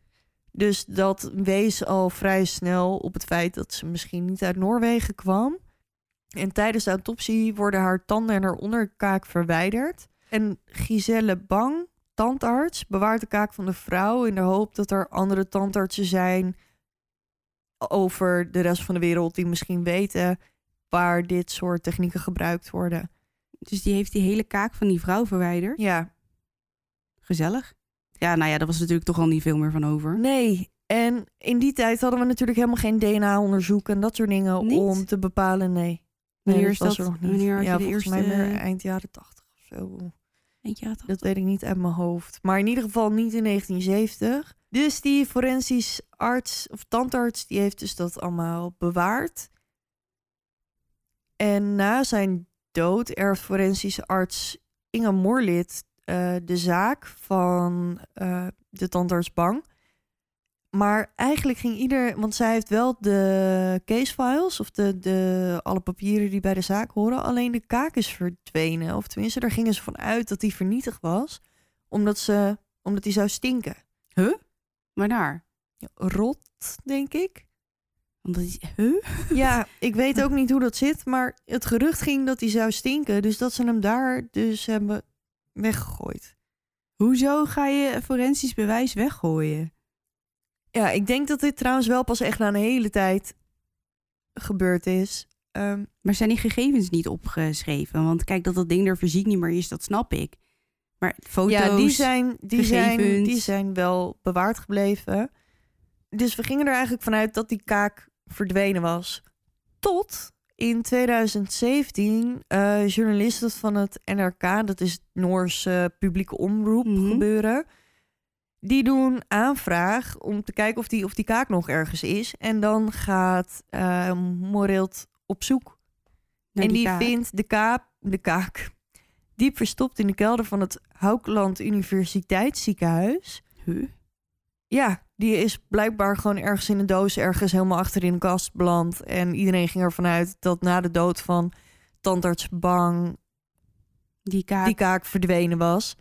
Dus dat wees al vrij snel op het feit dat ze misschien niet uit Noorwegen kwam. En tijdens de autopsie worden haar tanden en haar onderkaak verwijderd. En Giselle Bang, tandarts, bewaart de kaak van de vrouw in de hoop dat er andere tandartsen zijn over de rest van de wereld die misschien weten waar dit soort technieken gebruikt worden. Dus die heeft die hele kaak van die vrouw verwijderd. Ja, Gezellig. Ja, nou ja, daar was natuurlijk toch al niet veel meer van over. nee. En in die tijd hadden we natuurlijk helemaal geen DNA-onderzoek en dat soort dingen Niet? om te bepalen. Nee. Wanneer nee, is dat? er nog niet. Wanneer had ja, je de volgens eerste- mij meer eind jaren tachtig of zo. Je wat? Dat weet ik niet uit mijn hoofd. Maar in ieder geval niet in 1970. Dus die forensisch arts of tandarts, die heeft dus dat allemaal bewaard. En na zijn dood erft forensische arts Inge Morlid eh, de zaak van eh, de tandarts Bang. Maar eigenlijk ging ieder, want zij heeft wel de casefiles of de, de, alle papieren die bij de zaak horen. Alleen de kaak is verdwenen. Of tenminste, daar gingen ze van uit dat die vernietigd was. Omdat, ze, omdat die zou stinken. Waarnaar? Rot, denk ik. Omdat die... Huh? Ja, [laughs] ik weet ook niet hoe dat zit. Maar het gerucht ging dat die zou stinken. Dus dat ze hem daar dus hebben weggegooid. Hoezo ga je forensisch bewijs weggooien? Ja, ik denk dat dit trouwens wel pas echt na een hele tijd gebeurd is. Ehm, Maar zijn die gegevens niet opgeschreven? Want kijk, dat dat ding er fysiek niet meer is, dat snap ik. Maar foto's... ja, die zijn, die, zijn, gegevens. die zijn wel bewaard gebleven. Dus we gingen er eigenlijk vanuit dat die kaak verdwenen was. Tot in 2017 eh, journalisten van het NRK, dat is het Noorse publieke omroep Mhm. gebeuren, die doen aanvraag om te kijken of die, of die kaak nog ergens is. En dan gaat Moreelt op zoek naar en die, vindt de, kaap, de kaak diep verstopt in de kelder van het Houkland Universiteitsziekenhuis. Huh? Ja, die is blijkbaar gewoon ergens in een doos, ergens helemaal achter in een kast beland. En iedereen ging ervan uit dat na de dood van tandarts Bang Die kaak. die kaak verdwenen was.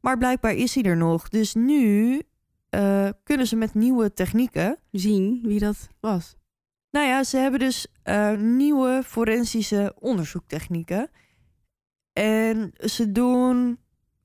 Maar blijkbaar is hij er nog. Dus nu eh, kunnen ze met nieuwe technieken zien wie dat was. Nou ja, ze hebben dus eh, nieuwe forensische onderzoektechnieken. En ze doen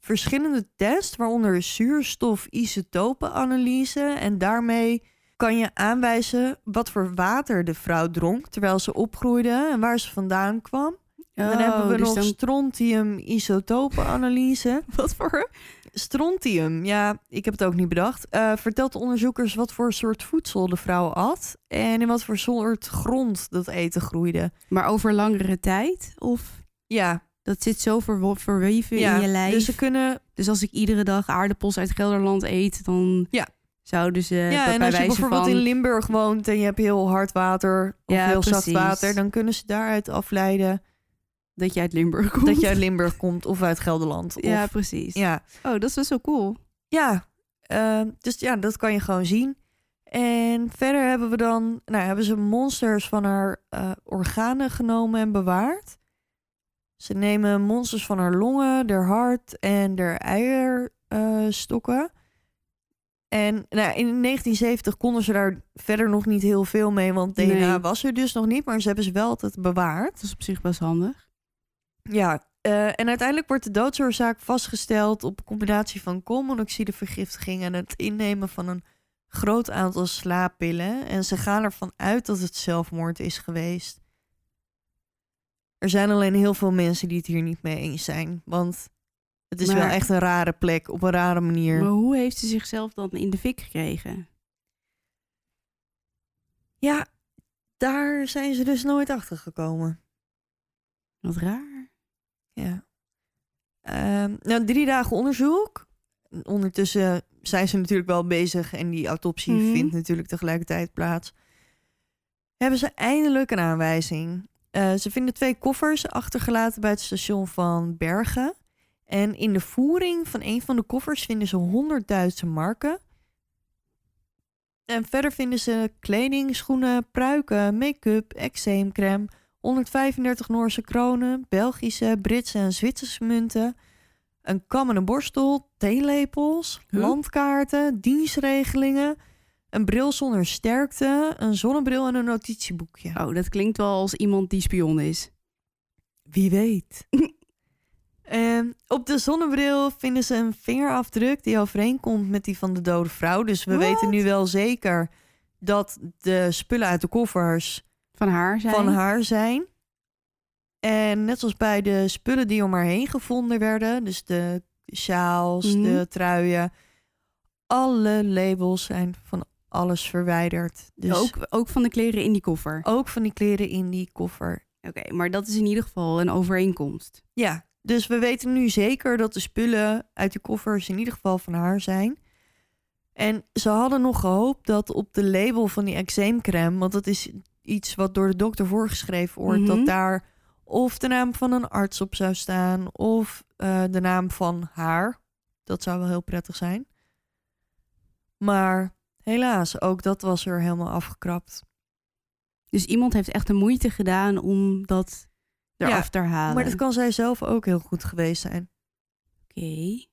verschillende tests, waaronder zuurstof-isotopenanalyse. En daarmee kan je aanwijzen wat voor water de vrouw dronk terwijl ze opgroeide en waar ze vandaan kwam. En dan hebben we dus nog dan- strontium-isotopenanalyse. [laughs] Wat voor? Strontium, ja, ik heb het ook niet bedacht. eh, vertelt de onderzoekers wat voor soort voedsel de vrouw at en in wat voor soort grond dat eten groeide. Maar over langere tijd? Of Ja, dat zit zo verwo- verweven ja. in je lijf? dus ze kunnen. Dus als ik iedere dag aardappels uit Gelderland eet, dan Ja. zouden ze ja, en als je bijvoorbeeld van... in Limburg woont en je hebt heel hard water of Ja, heel zacht water, dan kunnen ze daaruit afleiden dat je uit Limburg komt. dat je uit Limburg komt of uit Gelderland. [laughs] Of, Ja, precies. ja. Oh, dat is best wel cool. Ja, ehm, dus ja, dat kan je gewoon zien. En verder hebben we dan, nou, hebben ze monsters van haar eh, organen genomen en bewaard. Ze nemen monsters van haar longen, haar hart en haar eierstokken. en nou, in 1970 konden ze daar verder nog niet heel veel mee, want DNA Nee. was er dus nog niet, maar ze hebben ze wel altijd bewaard. Dat is op zich best handig. Ja, eh, en uiteindelijk wordt de doodsoorzaak vastgesteld op een combinatie van koolmonoxidevergiftiging en het innemen van een groot aantal slaappillen. En ze gaan ervan uit dat het zelfmoord is geweest. Er zijn alleen heel veel mensen die het hier niet mee eens zijn. Want het is wel echt een rare plek, op een rare manier. Maar hoe heeft ze zichzelf dan in de fik gekregen? Ja, daar zijn ze dus nooit achter gekomen. Wat raar. Ja. Ehm, nou, drie dagen onderzoek. Ondertussen zijn ze natuurlijk wel bezig en die autopsie Mhm. vindt natuurlijk tegelijkertijd plaats. Hebben ze eindelijk een aanwijzing. Eh, ze vinden twee koffers achtergelaten bij het station van Bergen. En in de voering van een van de koffers vinden ze 100 Duitse marken. En verder vinden ze kleding, schoenen, pruiken, make-up, eczeemcrème, 135 Noorse kronen, Belgische, Britse en Zwitserse munten, een kam en een borstel, theelepels, Huh? landkaarten, dienstregelingen, een bril zonder sterkte, een zonnebril en een notitieboekje. Oh, dat klinkt wel als iemand die spion is. Wie weet. [laughs] En op de zonnebril vinden ze een vingerafdruk die overeenkomt met die van de dode vrouw. Dus we weten nu wel zeker dat de spullen uit de koffers Van haar zijn. van haar zijn. En net zoals bij de spullen die om haar heen gevonden werden, dus de sjaals, Mhm. de truien, alle labels zijn van alles verwijderd. Dus ook, Ook, van de kleren in die koffer. ook van die kleren in die koffer. Oké, maar dat is in ieder geval een overeenkomst. Ja, dus we weten nu zeker dat de spullen uit die koffers in ieder geval van haar zijn. En ze hadden nog gehoopt dat op de label van die eczeemcrème, want dat is iets wat door de dokter voorgeschreven wordt, Mhm. dat daar of de naam van een arts op zou staan of eh, de naam van haar. Dat zou wel heel prettig zijn. Maar helaas, ook dat was er helemaal afgekrapt. Dus iemand heeft echt de moeite gedaan om dat eraf Ja, te halen. Maar dat kan zij zelf ook heel goed geweest zijn. Oké.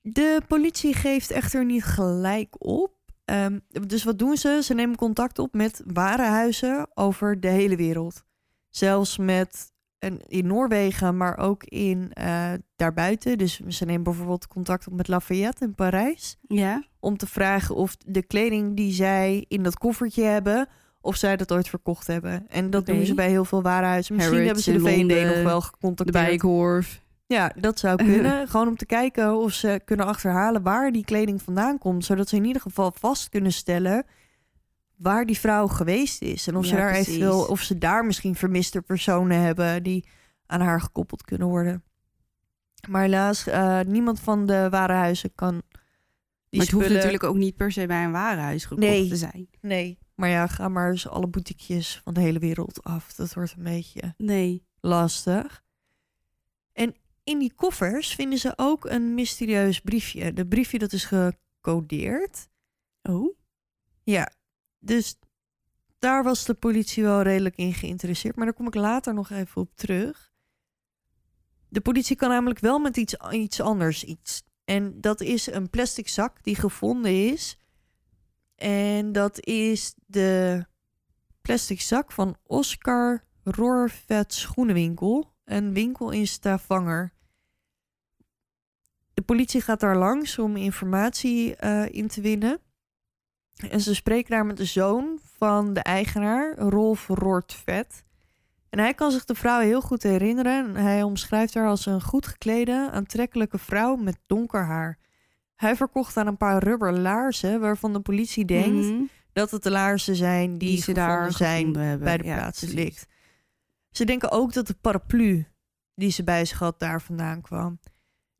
De politie geeft echter niet gelijk op. Ehm, dus wat doen ze? Ze nemen contact op met warenhuizen over de hele wereld. Zelfs met en in Noorwegen, maar ook in eh, daarbuiten. Dus ze nemen bijvoorbeeld contact op met Lafayette in Parijs. Ja. Om te vragen of de kleding die zij in dat koffertje hebben, of zij dat ooit verkocht hebben. En dat doen ze bij heel veel warenhuizen. Misschien Harrods hebben ze de in VND nog wel De gecontacteerd. Bijenkorf. Ja, dat zou kunnen. [laughs] Gewoon om te kijken of ze kunnen achterhalen waar die kleding vandaan komt. Zodat ze in ieder geval vast kunnen stellen waar die vrouw geweest is. En of, ze, daar precies. eventueel, of ze daar misschien vermiste personen hebben die aan haar gekoppeld kunnen worden. Maar helaas, eh, niemand van de warenhuizen kan die maar het hoeft natuurlijk ook niet per se bij een warenhuis gekocht Nee. te zijn. Nee, maar ja, ga maar eens alle boutiquejes van de hele wereld af. Dat wordt een beetje Nee. lastig. En in die koffers vinden ze ook een mysterieus briefje. De briefje dat is gecodeerd. Oh? Ja, dus daar was de politie wel redelijk in geïnteresseerd. Maar daar kom ik later nog even op terug. De politie kan namelijk wel met iets, iets anders iets. En dat is een plastic zak die gevonden is. En dat is de plastic zak van Oscar Roorvet Schoenenwinkel. Een winkel in Stavanger. De politie gaat daar langs om informatie eh, in te winnen. En ze spreken daar met de zoon van de eigenaar, Rolf Roortvet. En hij kan zich de vrouw heel goed herinneren. En hij omschrijft haar als een goed geklede, aantrekkelijke vrouw met donker haar. Hij verkocht aan een paar rubber laarzen waarvan de politie denkt Mhm. dat het de laarzen zijn die, Die ze daar zijn bij de Ja, plaats ligt. Ze denken ook dat de paraplu die ze bij zich had daar vandaan kwam.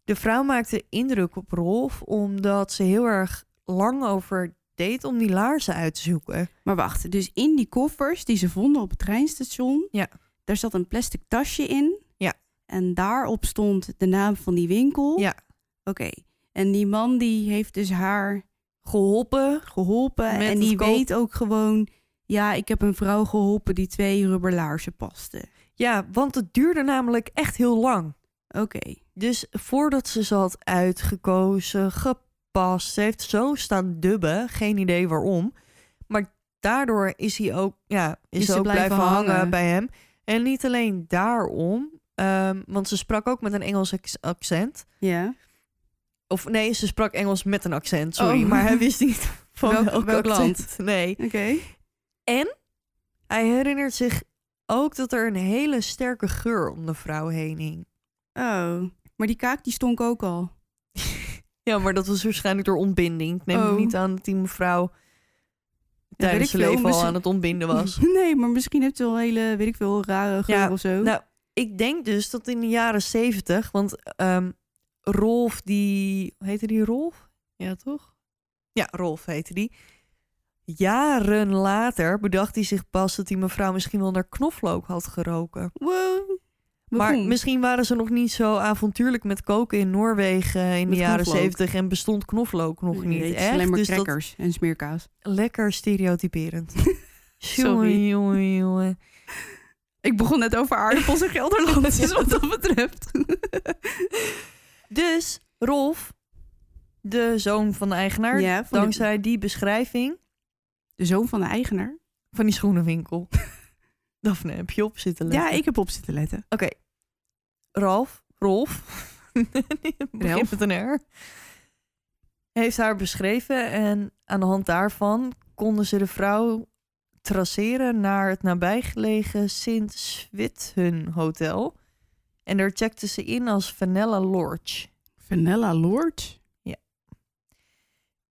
De vrouw maakte indruk op Rolf omdat ze heel erg lang over deed om die laarzen uit te zoeken. Maar wacht, dus in die koffers die ze vonden op het treinstation, Ja. daar zat een plastic tasje in. Ja. En daarop stond de naam van die winkel. Ja. Oké. En die man die heeft dus haar Geholpen. geholpen. Met en die weet ook gewoon, ja, ik heb een vrouw geholpen die twee rubberlaarzen paste. Ja, want het duurde namelijk echt heel lang. Oké. Dus voordat ze ze had uitgekozen, gepast, ze heeft zo staan dubben, geen idee waarom. Maar daardoor is hij ook, ja, is, ook blijven, blijven hangen. hangen. bij hem. En niet alleen daarom, ehm, want ze sprak ook met een Engels accent. Ja. Of nee, ze sprak Engels met een accent, sorry. Oh. Maar hij wist niet [laughs] van Welk- welk, welk accent. land? Nee. Oké. En hij herinnert zich ook dat er een hele sterke geur om de vrouw heen hing. Oh. Maar die kaak die stonk ook al. Ja, maar dat was waarschijnlijk door ontbinding. Ik neem Oh. niet aan dat die mevrouw tijdens veel, leven al aan het ontbinden was. [laughs] nee, maar misschien heeft ze wel hele, weet ik veel, rare geur Ja, of zo. Nou, ik denk dus dat in de jaren zeventig, want ehm, Rolf, die heette die Rolf? Ja, toch? Ja, Rolf heette die. Jaren later bedacht hij zich pas dat die mevrouw misschien wel naar knoflook had geroken. wow. Maar Waarom? misschien waren ze nog niet zo avontuurlijk met koken in Noorwegen in de jaren zeventig en bestond knoflook nog Nee, niet echt. alleen maar dus dat crackers en smeerkaas. lekker stereotyperend. [laughs] Sorry. Jongen, jongen, jongen. Ik begon net over aardappels en gelderlandjes [laughs] wat dat betreft. Dus Rolf, de zoon van de eigenaar, Ja, van de- dankzij die beschrijving De zoon van de eigenaar? van die schoenenwinkel. [laughs] Daphne, heb je op zitten letten? Ja, ik heb op zitten letten. Oké. Ralf, Rolf, [laughs] begint Ralf? met een R, heeft haar beschreven. En aan de hand daarvan konden ze de vrouw traceren naar het nabijgelegen Sint Swithun Hotel. En daar checkten ze in als Vanilla Lodge. Vanilla Lord?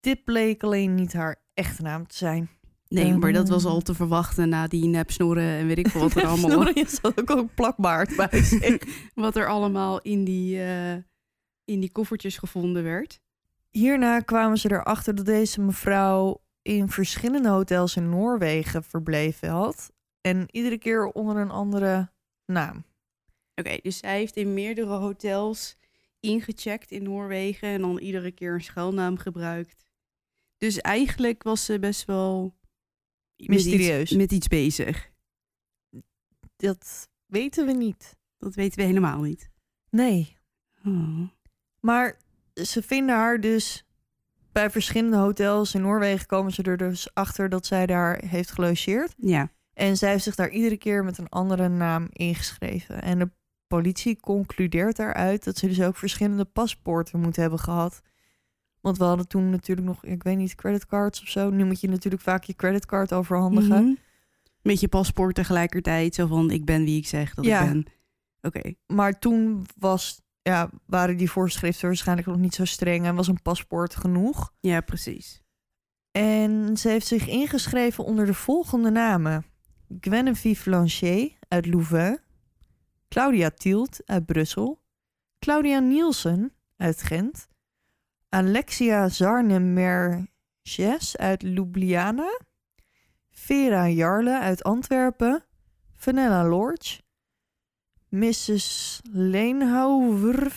Dit bleek alleen niet haar echte naam te zijn. Nee, maar dat was Tadam. al te verwachten na die nepsnoeren en weet ik veel wat er [laughs] allemaal, Snorri zat ook een plakbaard bij [laughs] zich. wat er allemaal in die, eh, in die koffertjes gevonden werd. Hierna kwamen ze erachter dat deze mevrouw in verschillende hotels in Noorwegen verbleven had. En iedere keer onder een andere naam. Oké, dus zij heeft in meerdere hotels ingecheckt in Noorwegen en dan iedere keer een schuilnaam gebruikt. Dus eigenlijk was ze best wel met Mysterieus. iets, met iets bezig. Dat weten we niet. Dat weten we helemaal niet. Nee. Oh. Maar ze vinden haar dus bij verschillende hotels in Noorwegen komen ze er dus achter dat zij daar heeft gelogeerd. Ja, En zij heeft zich daar iedere keer met een andere naam ingeschreven. En de politie concludeert daaruit dat ze dus ook verschillende paspoorten moet hebben gehad. Want we hadden toen natuurlijk nog, ik weet niet, creditcards of zo. Nu moet je natuurlijk vaak je creditcard overhandigen. Mhm. Met je paspoort tegelijkertijd, zo van ik ben wie ik zeg dat Ja. ik ben. Oké, Maar toen was, ja, waren die voorschriften waarschijnlijk nog niet zo streng en was een paspoort genoeg. ja precies. En ze heeft zich ingeschreven onder de volgende namen. Geneviève Blanchet uit Louvain. Claudia Tielt uit Brussel. Claudia Nielsen uit Gent. Alexia Zarne-Merges uit Ljubljana. Vera Jarle uit Antwerpen. Vanilla Lorch. Mrs. Leenhouwer.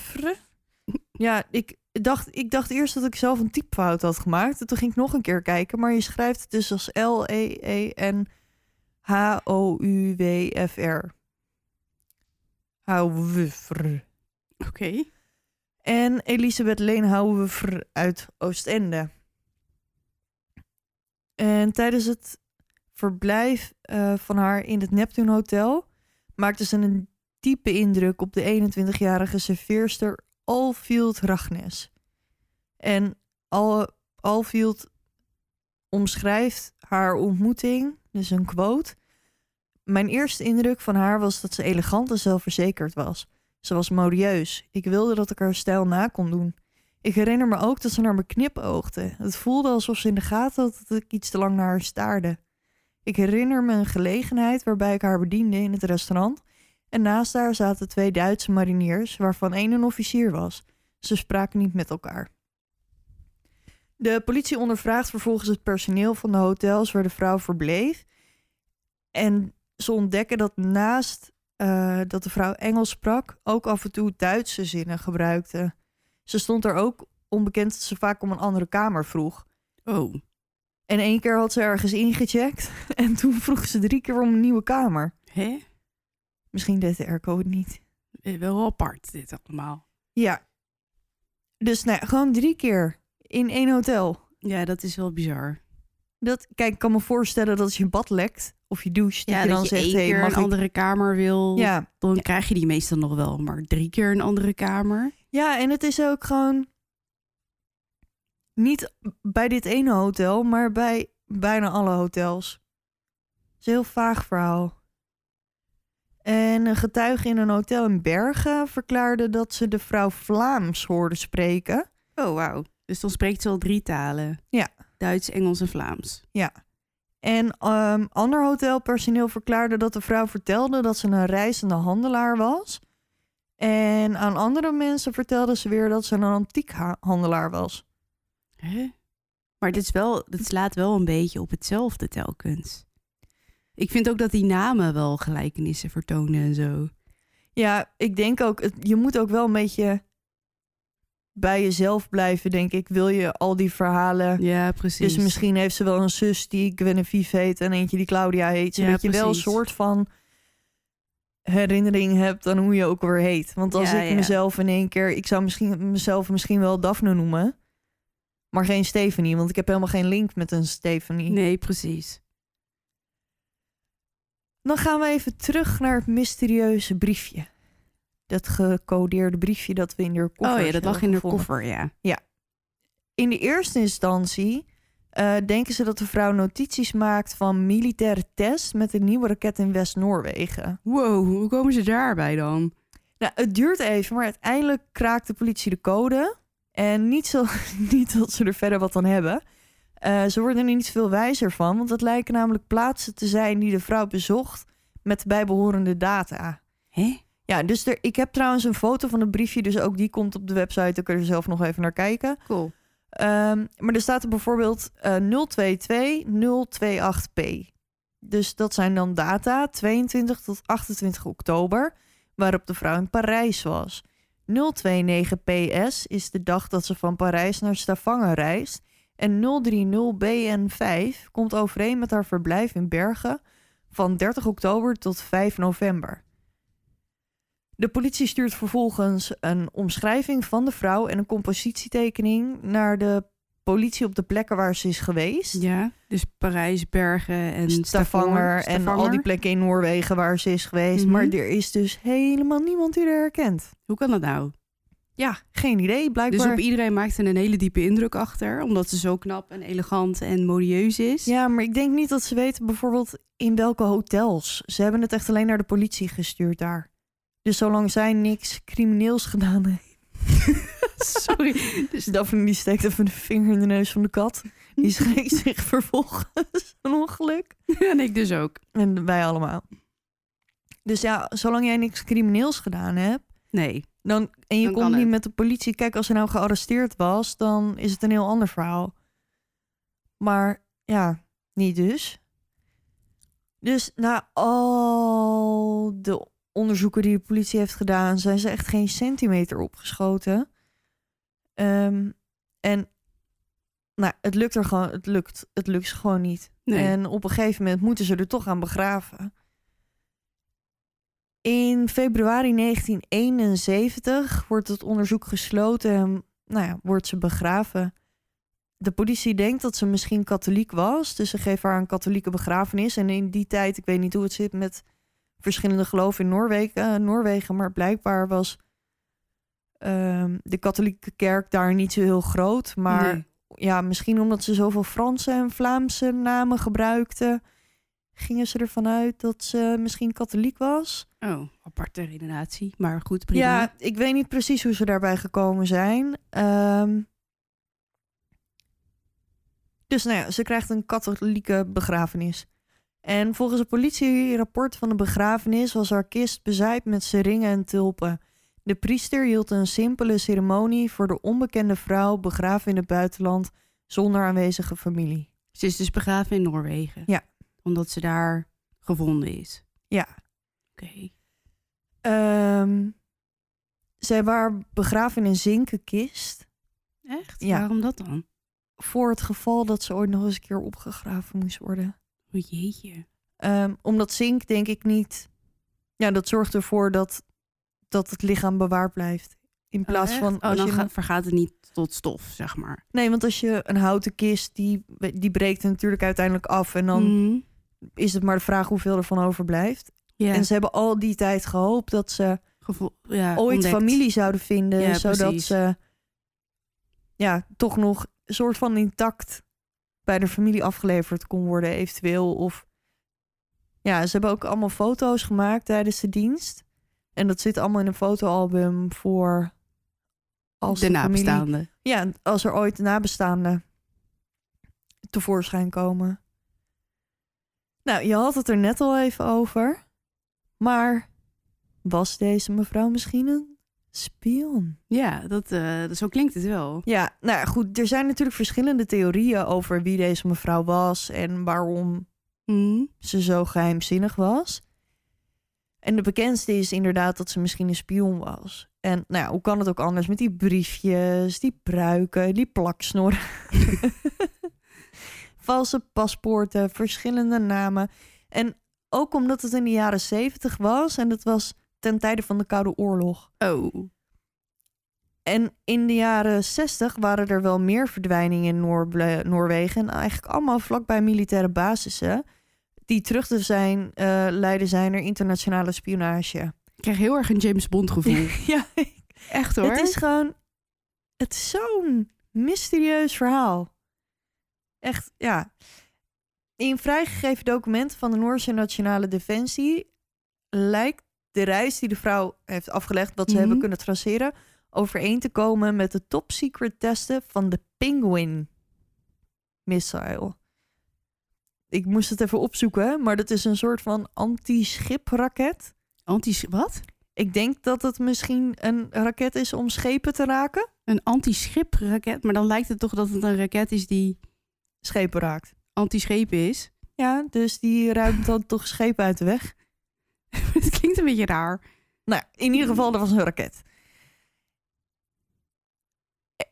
Ja, ik dacht, ik dacht eerst dat ik zelf een typfout had gemaakt. En toen ging ik nog een keer kijken. Maar je schrijft het dus als L-E-E-N-H-O-U-W-F-R. Houwer. Oké. En Elisabeth Leenhouwer uit Oostende. En tijdens het verblijf eh, van haar in het Neptune Hotel maakte ze een diepe indruk op de 21-jarige serveerster Alfield Ragnes. En Al Alfield omschrijft haar ontmoeting, dus een quote. Mijn eerste indruk van haar was dat ze elegant en zelfverzekerd was. Ze was modieus. Ik wilde dat ik haar stijl na kon doen. Ik herinner me ook dat ze naar me knipoogde. Het voelde alsof ze in de gaten had dat ik iets te lang naar haar staarde. Ik herinner me een gelegenheid waarbij ik haar bediende in het restaurant. En naast haar zaten twee Duitse mariniers, waarvan één een officier was. Ze spraken niet met elkaar. De politie ondervraagt vervolgens het personeel van de hotels waar de vrouw verbleef. En ze ontdekken dat naast eh, dat de vrouw Engels sprak, ook af en toe Duitse zinnen gebruikte. Ze stond er ook onbekend dat ze vaak om een andere kamer vroeg. Oh, En één keer had ze ergens ingecheckt [laughs] en toen vroeg ze drie keer om een nieuwe kamer. hè? Misschien deed de airco het niet. Eh, Wel apart dit allemaal. Ja. Dus nou, ja, gewoon drie keer in één hotel. Ja, dat is wel bizar. Dat, kijk, ik kan me voorstellen dat als je bad lekt of je doucht, dat Ja, je dat dan je zegt, één hey, keer mag een ik... andere kamer wil, Ja, dan Ja. krijg je die meestal nog wel. Maar drie keer een andere kamer? ja, en het is ook gewoon niet bij dit ene hotel, maar bij bijna alle hotels. Het is een heel vaag verhaal. En een getuige in een hotel in Bergen verklaarde dat ze de vrouw Vlaams hoorde spreken. Oh, wauw. Dus dan spreekt ze al drie talen. Ja. Duits, Engels en Vlaams. En ehm, ander hotelpersoneel verklaarde dat de vrouw vertelde dat ze een reizende handelaar was. En aan andere mensen vertelde ze weer dat ze een antiekhandelaar was. Hè? Maar dit, is wel, dit slaat wel een beetje op hetzelfde telkens. Ik vind ook dat die namen wel gelijkenissen vertonen en zo. Ja, ik denk ook, je moet ook wel een beetje bij jezelf blijven, denk ik. Wil je al die verhalen. Ja, precies. Dus misschien heeft ze wel een zus die Genevieve heet en eentje die Claudia heet. Zodat Ja, je wel een soort van herinnering hebt aan hoe je ook weer heet. Want als Ja, ik ja. mezelf in één keer... Ik zou misschien, mezelf misschien wel Daphne noemen. Maar geen Stephanie, want ik heb helemaal geen link met een Stephanie. Nee, precies. Dan gaan we even terug naar het mysterieuze briefje. Dat gecodeerde briefje dat we in de koffer Oh ja, dat lag in de koffer, ja. In de eerste instantie eh, denken ze dat de vrouw notities maakt van militaire tests met een nieuwe raket in West-Noorwegen. Wow, hoe komen ze daarbij dan? Nou, het duurt even, maar uiteindelijk kraakt de politie de code. En niet, zo, [laughs] niet dat ze er verder wat aan hebben. Eh, ze worden er niet veel wijzer van, want het lijken namelijk plaatsen te zijn die de vrouw bezocht met de bijbehorende data. Hè? Ja, dus er, ik heb trouwens een foto van het briefje, dus ook die komt op de website. Dan kun je er zelf nog even naar kijken. Cool. Ehm, maar er staat er bijvoorbeeld eh 022-028p. Dus dat zijn dan data 22 tot 28 oktober, waarop de vrouw in Parijs was. 029PS is de dag dat ze van Parijs naar Stavanger reist. En 030BN5 komt overeen met haar verblijf in Bergen van 30 oktober tot 5 november. De politie stuurt vervolgens een omschrijving van de vrouw en een compositietekening naar de politie op de plekken waar ze is geweest. Ja, dus Parijs, Bergen en Stavanger en al die plekken in Noorwegen waar ze is geweest. Mhm. Maar er is dus helemaal niemand die haar herkent. Hoe kan dat nou? Ja, geen idee. Dus Blijkbaar. op iedereen maakt er een hele diepe indruk achter, omdat ze zo knap en elegant en modieus is. Ja, maar ik denk niet dat ze weten bijvoorbeeld in welke hotels. Ze hebben het echt alleen naar de politie gestuurd daar. Dus zolang zij niks crimineels gedaan heeft. [laughs] Sorry. Dus Daphne die steekt even de vinger in de neus van de kat. Die schreekt [laughs] zich vervolgens een ongeluk. en ik dus ook. En wij allemaal. Dus ja, zolang jij niks crimineels gedaan hebt. Nee. Dan, en je Dan komt niet het. met de politie. Kijk, als hij nou gearresteerd was, dan is het een heel ander verhaal. Maar ja, niet dus. Dus na al de onderzoeken die de politie heeft gedaan, zijn ze echt geen centimeter opgeschoten. Ehm, en nou, het lukt er gewoon, het lukt, het lukt ze gewoon niet. Nee. En op een gegeven moment moeten ze er toch aan begraven. In februari 1971 wordt het onderzoek gesloten en nou ja, wordt ze begraven. De politie denkt dat ze misschien katholiek was, dus ze geven haar een katholieke begrafenis. En in die tijd, ik weet niet hoe het zit met verschillende geloven in Noorwegen, eh, Noorwegen maar blijkbaar was ehm, de katholieke kerk daar niet zo heel groot. Maar Nee. ja, misschien omdat ze zoveel Franse en Vlaamse namen gebruikten, gingen ze ervan uit dat ze misschien katholiek was. Oh, aparte redenatie. Maar goed, prima. Ja, ik weet niet precies hoe ze daarbij gekomen zijn. Ehm, dus nou ja, ze krijgt een katholieke begrafenis. En volgens het politierapport van de begrafenis was haar kist bezaaid met seringen en tulpen. De priester hield een simpele ceremonie voor de onbekende vrouw begraven in het buitenland zonder aanwezige familie. Ze is dus begraven in Noorwegen. Ja. Omdat ze daar gevonden is. Ja. Oké. Ehm, ze hebben haar begraven in een zinken kist. Echt? Ja. Waarom dat dan? Voor het geval dat ze ooit nog eens een keer opgegraven moest worden. O jeetje. Ehm, omdat zink denk ik niet... Ja, dat zorgt ervoor dat, dat het lichaam bewaard blijft. In plaats oh, van... echt? Als Oh, dan je, gaat- vergaat het niet tot stof, zeg maar. Nee, want als je een houten kist, die, die breekt natuurlijk uiteindelijk af. En dan Mhm. is het maar de vraag hoeveel er van overblijft. En ze hebben al die tijd gehoopt dat ze Gevo- ja, ooit ontdekt. familie zouden vinden. Ja, zodat precies. ze ja, toch nog een soort van intact bij de familie afgeleverd kon worden, eventueel. Of ja, ze hebben ook allemaal foto's gemaakt tijdens de dienst. En dat zit allemaal in een fotoalbum voor als de de, nabestaanden. Ja, als er ooit nabestaanden tevoorschijn komen. Nou, je had het er net al even over. Maar was deze mevrouw misschien een spion? Ja, dat, eh, zo klinkt het wel. Ja, nou ja, goed. Er zijn natuurlijk verschillende theorieën over wie deze mevrouw was en waarom Mhm. ze zo geheimzinnig was. En de bekendste is inderdaad dat ze misschien een spion was. En nou ja, hoe kan het ook anders met die briefjes, die pruiken, die plaksnorren. [laughs] Valse paspoorten, verschillende namen. En ook omdat het in de jaren zeventig was en het was ten tijde van de Koude Oorlog. Oh. En in de jaren 60 waren er wel meer verdwijningen in Noorwegen. En eigenlijk allemaal vlakbij militaire basissen. Die terug te zijn, eh leiden zijn naar internationale spionage. Ik krijg heel erg een James Bond gevoel. [laughs] ja, Echt hoor. het is gewoon... Het is zo'n mysterieus verhaal. Echt, ja. In vrijgegeven documenten van de Noorse Nationale Defensie... lijkt de reis die de vrouw heeft afgelegd... wat ze Mhm. hebben kunnen traceren... overeen te komen met de top secret testen van de Penguin missile. Ik moest het even opzoeken, maar dat is een soort van anti-schipraket. Anti wat? Ik denk dat het misschien een raket is om schepen te raken. Een anti-schipraket. Maar dan lijkt het toch dat het een raket is die Schepen raakt. anti-schepen is. Ja, dus die ruimt dan toch schepen uit de weg. [laughs] het klinkt een beetje raar. Nou, in ieder geval, er was een raket.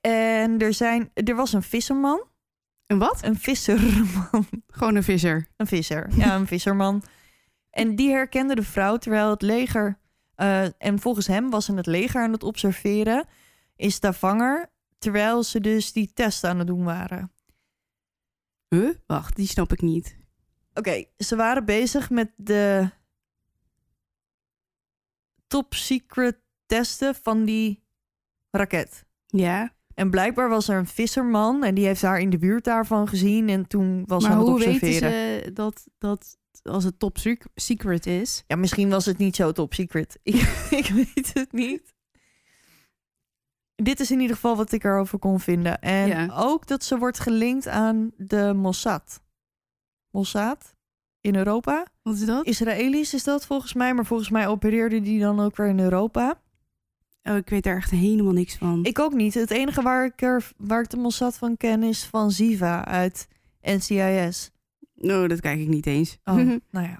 En er, zijn, er was een visserman. Een wat? Een visserman. Gewoon een visser. Een visser. Ja, een visserman. En die herkende de vrouw terwijl het leger... eh, en volgens hem was in het leger aan het observeren... in Stavanger, terwijl ze dus die test aan het doen waren. Huh? Wacht, die snap ik niet. Oké, ze waren bezig met de top secret testen van die raket. Ja, En blijkbaar was er een visserman en die heeft haar in de buurt daarvan gezien en toen was maar aan het hoe weten observeren. ze dat, dat als het top sec- secret is? Ja, misschien was het niet zo top secret. [laughs] Ik, ik weet het niet. Dit is in ieder geval wat ik erover kon vinden. En Ja. ook dat ze wordt gelinkt aan de Mossad. Mossad in Europa. Wat is dat? Israëlisch is dat volgens mij, maar volgens mij opereerde die dan ook weer in Europa. Oh, ik weet daar echt helemaal niks van. Ik ook niet. Het enige waar ik, er, waar ik de Mossad van ken is van Ziva uit NCIS. Oh, dat kijk ik niet eens. Oh, [laughs] nou ja.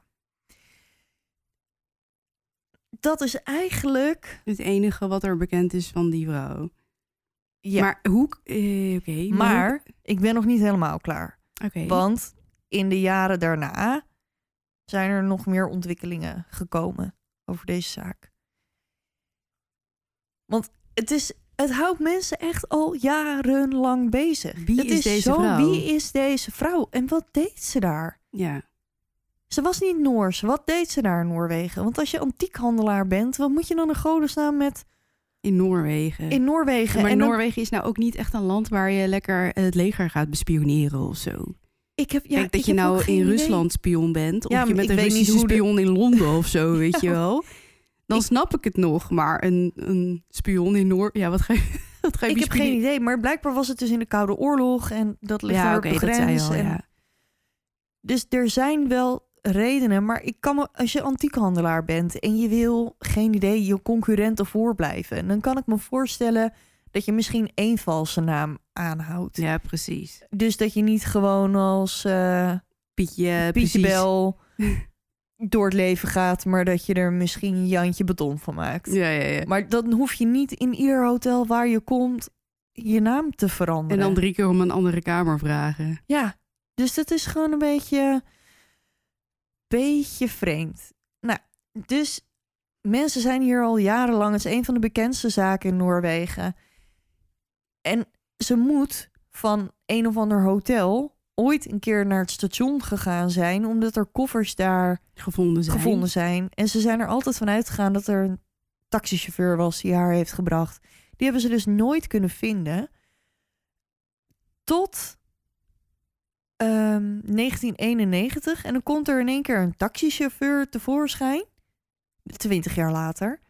Dat is eigenlijk... Het enige wat er bekend is van die vrouw. Ja, Maar hoe... eh, Oké. maar ik ben nog niet helemaal klaar. Oké. Want in de jaren daarna zijn er nog meer ontwikkelingen gekomen over deze zaak. Want het, is, het houdt mensen echt al jarenlang bezig. Wie het is deze zo, vrouw? Wie is deze vrouw? En wat deed ze daar? Ja. Ze was niet Noors. Wat deed ze daar in Noorwegen? Want als je antiekhandelaar bent, wat moet je dan in godesnaam met In Noorwegen. in Noorwegen? maar en dan- Noorwegen is nou ook niet echt een land waar je lekker het leger gaat bespioneren of zo. Ik heb, ja, Kijk, dat ik je nou in idee. Rusland spion bent. Of Ja, je bent een Russische de- spion in Londen of zo, [laughs] weet je wel. Dan Ik- snap ik het nog. Maar een, een spion in Noor... Ja, wat ga je, [laughs] wat ga je Ik heb geen idee, maar blijkbaar was het dus in de Koude Oorlog en dat ligt daar Ja, op de grens. al, en- ja. Dus er zijn wel redenen, maar ik kan me, als je antiekhandelaar bent en je wil geen idee je concurrenten voorblijven, dan kan ik me voorstellen dat je misschien één valse naam aanhoudt. Ja, precies. Dus dat je niet gewoon als eh Pietje, Pietje. Bel [laughs] door het leven gaat, maar dat je er misschien Jantje Beton van maakt. Ja, ja, ja. Maar dan hoef je niet in ieder hotel waar je komt je naam te En veranderen. dan drie keer om een andere kamer vragen. Ja, dus dat is gewoon een beetje, beetje vreemd. Nou, dus mensen zijn hier al jarenlang. Het is een van de bekendste zaken in Noorwegen. En ze moet van een of ander hotel ooit een keer naar het station gegaan zijn, omdat er koffers daar Gevonden zijn. gevonden zijn. En ze zijn er altijd van uitgegaan dat er een taxichauffeur was die haar heeft gebracht. Die hebben ze dus nooit kunnen vinden. Tot ehm, 1991. En dan komt er in één keer een taxichauffeur tevoorschijn. 20 jaar later.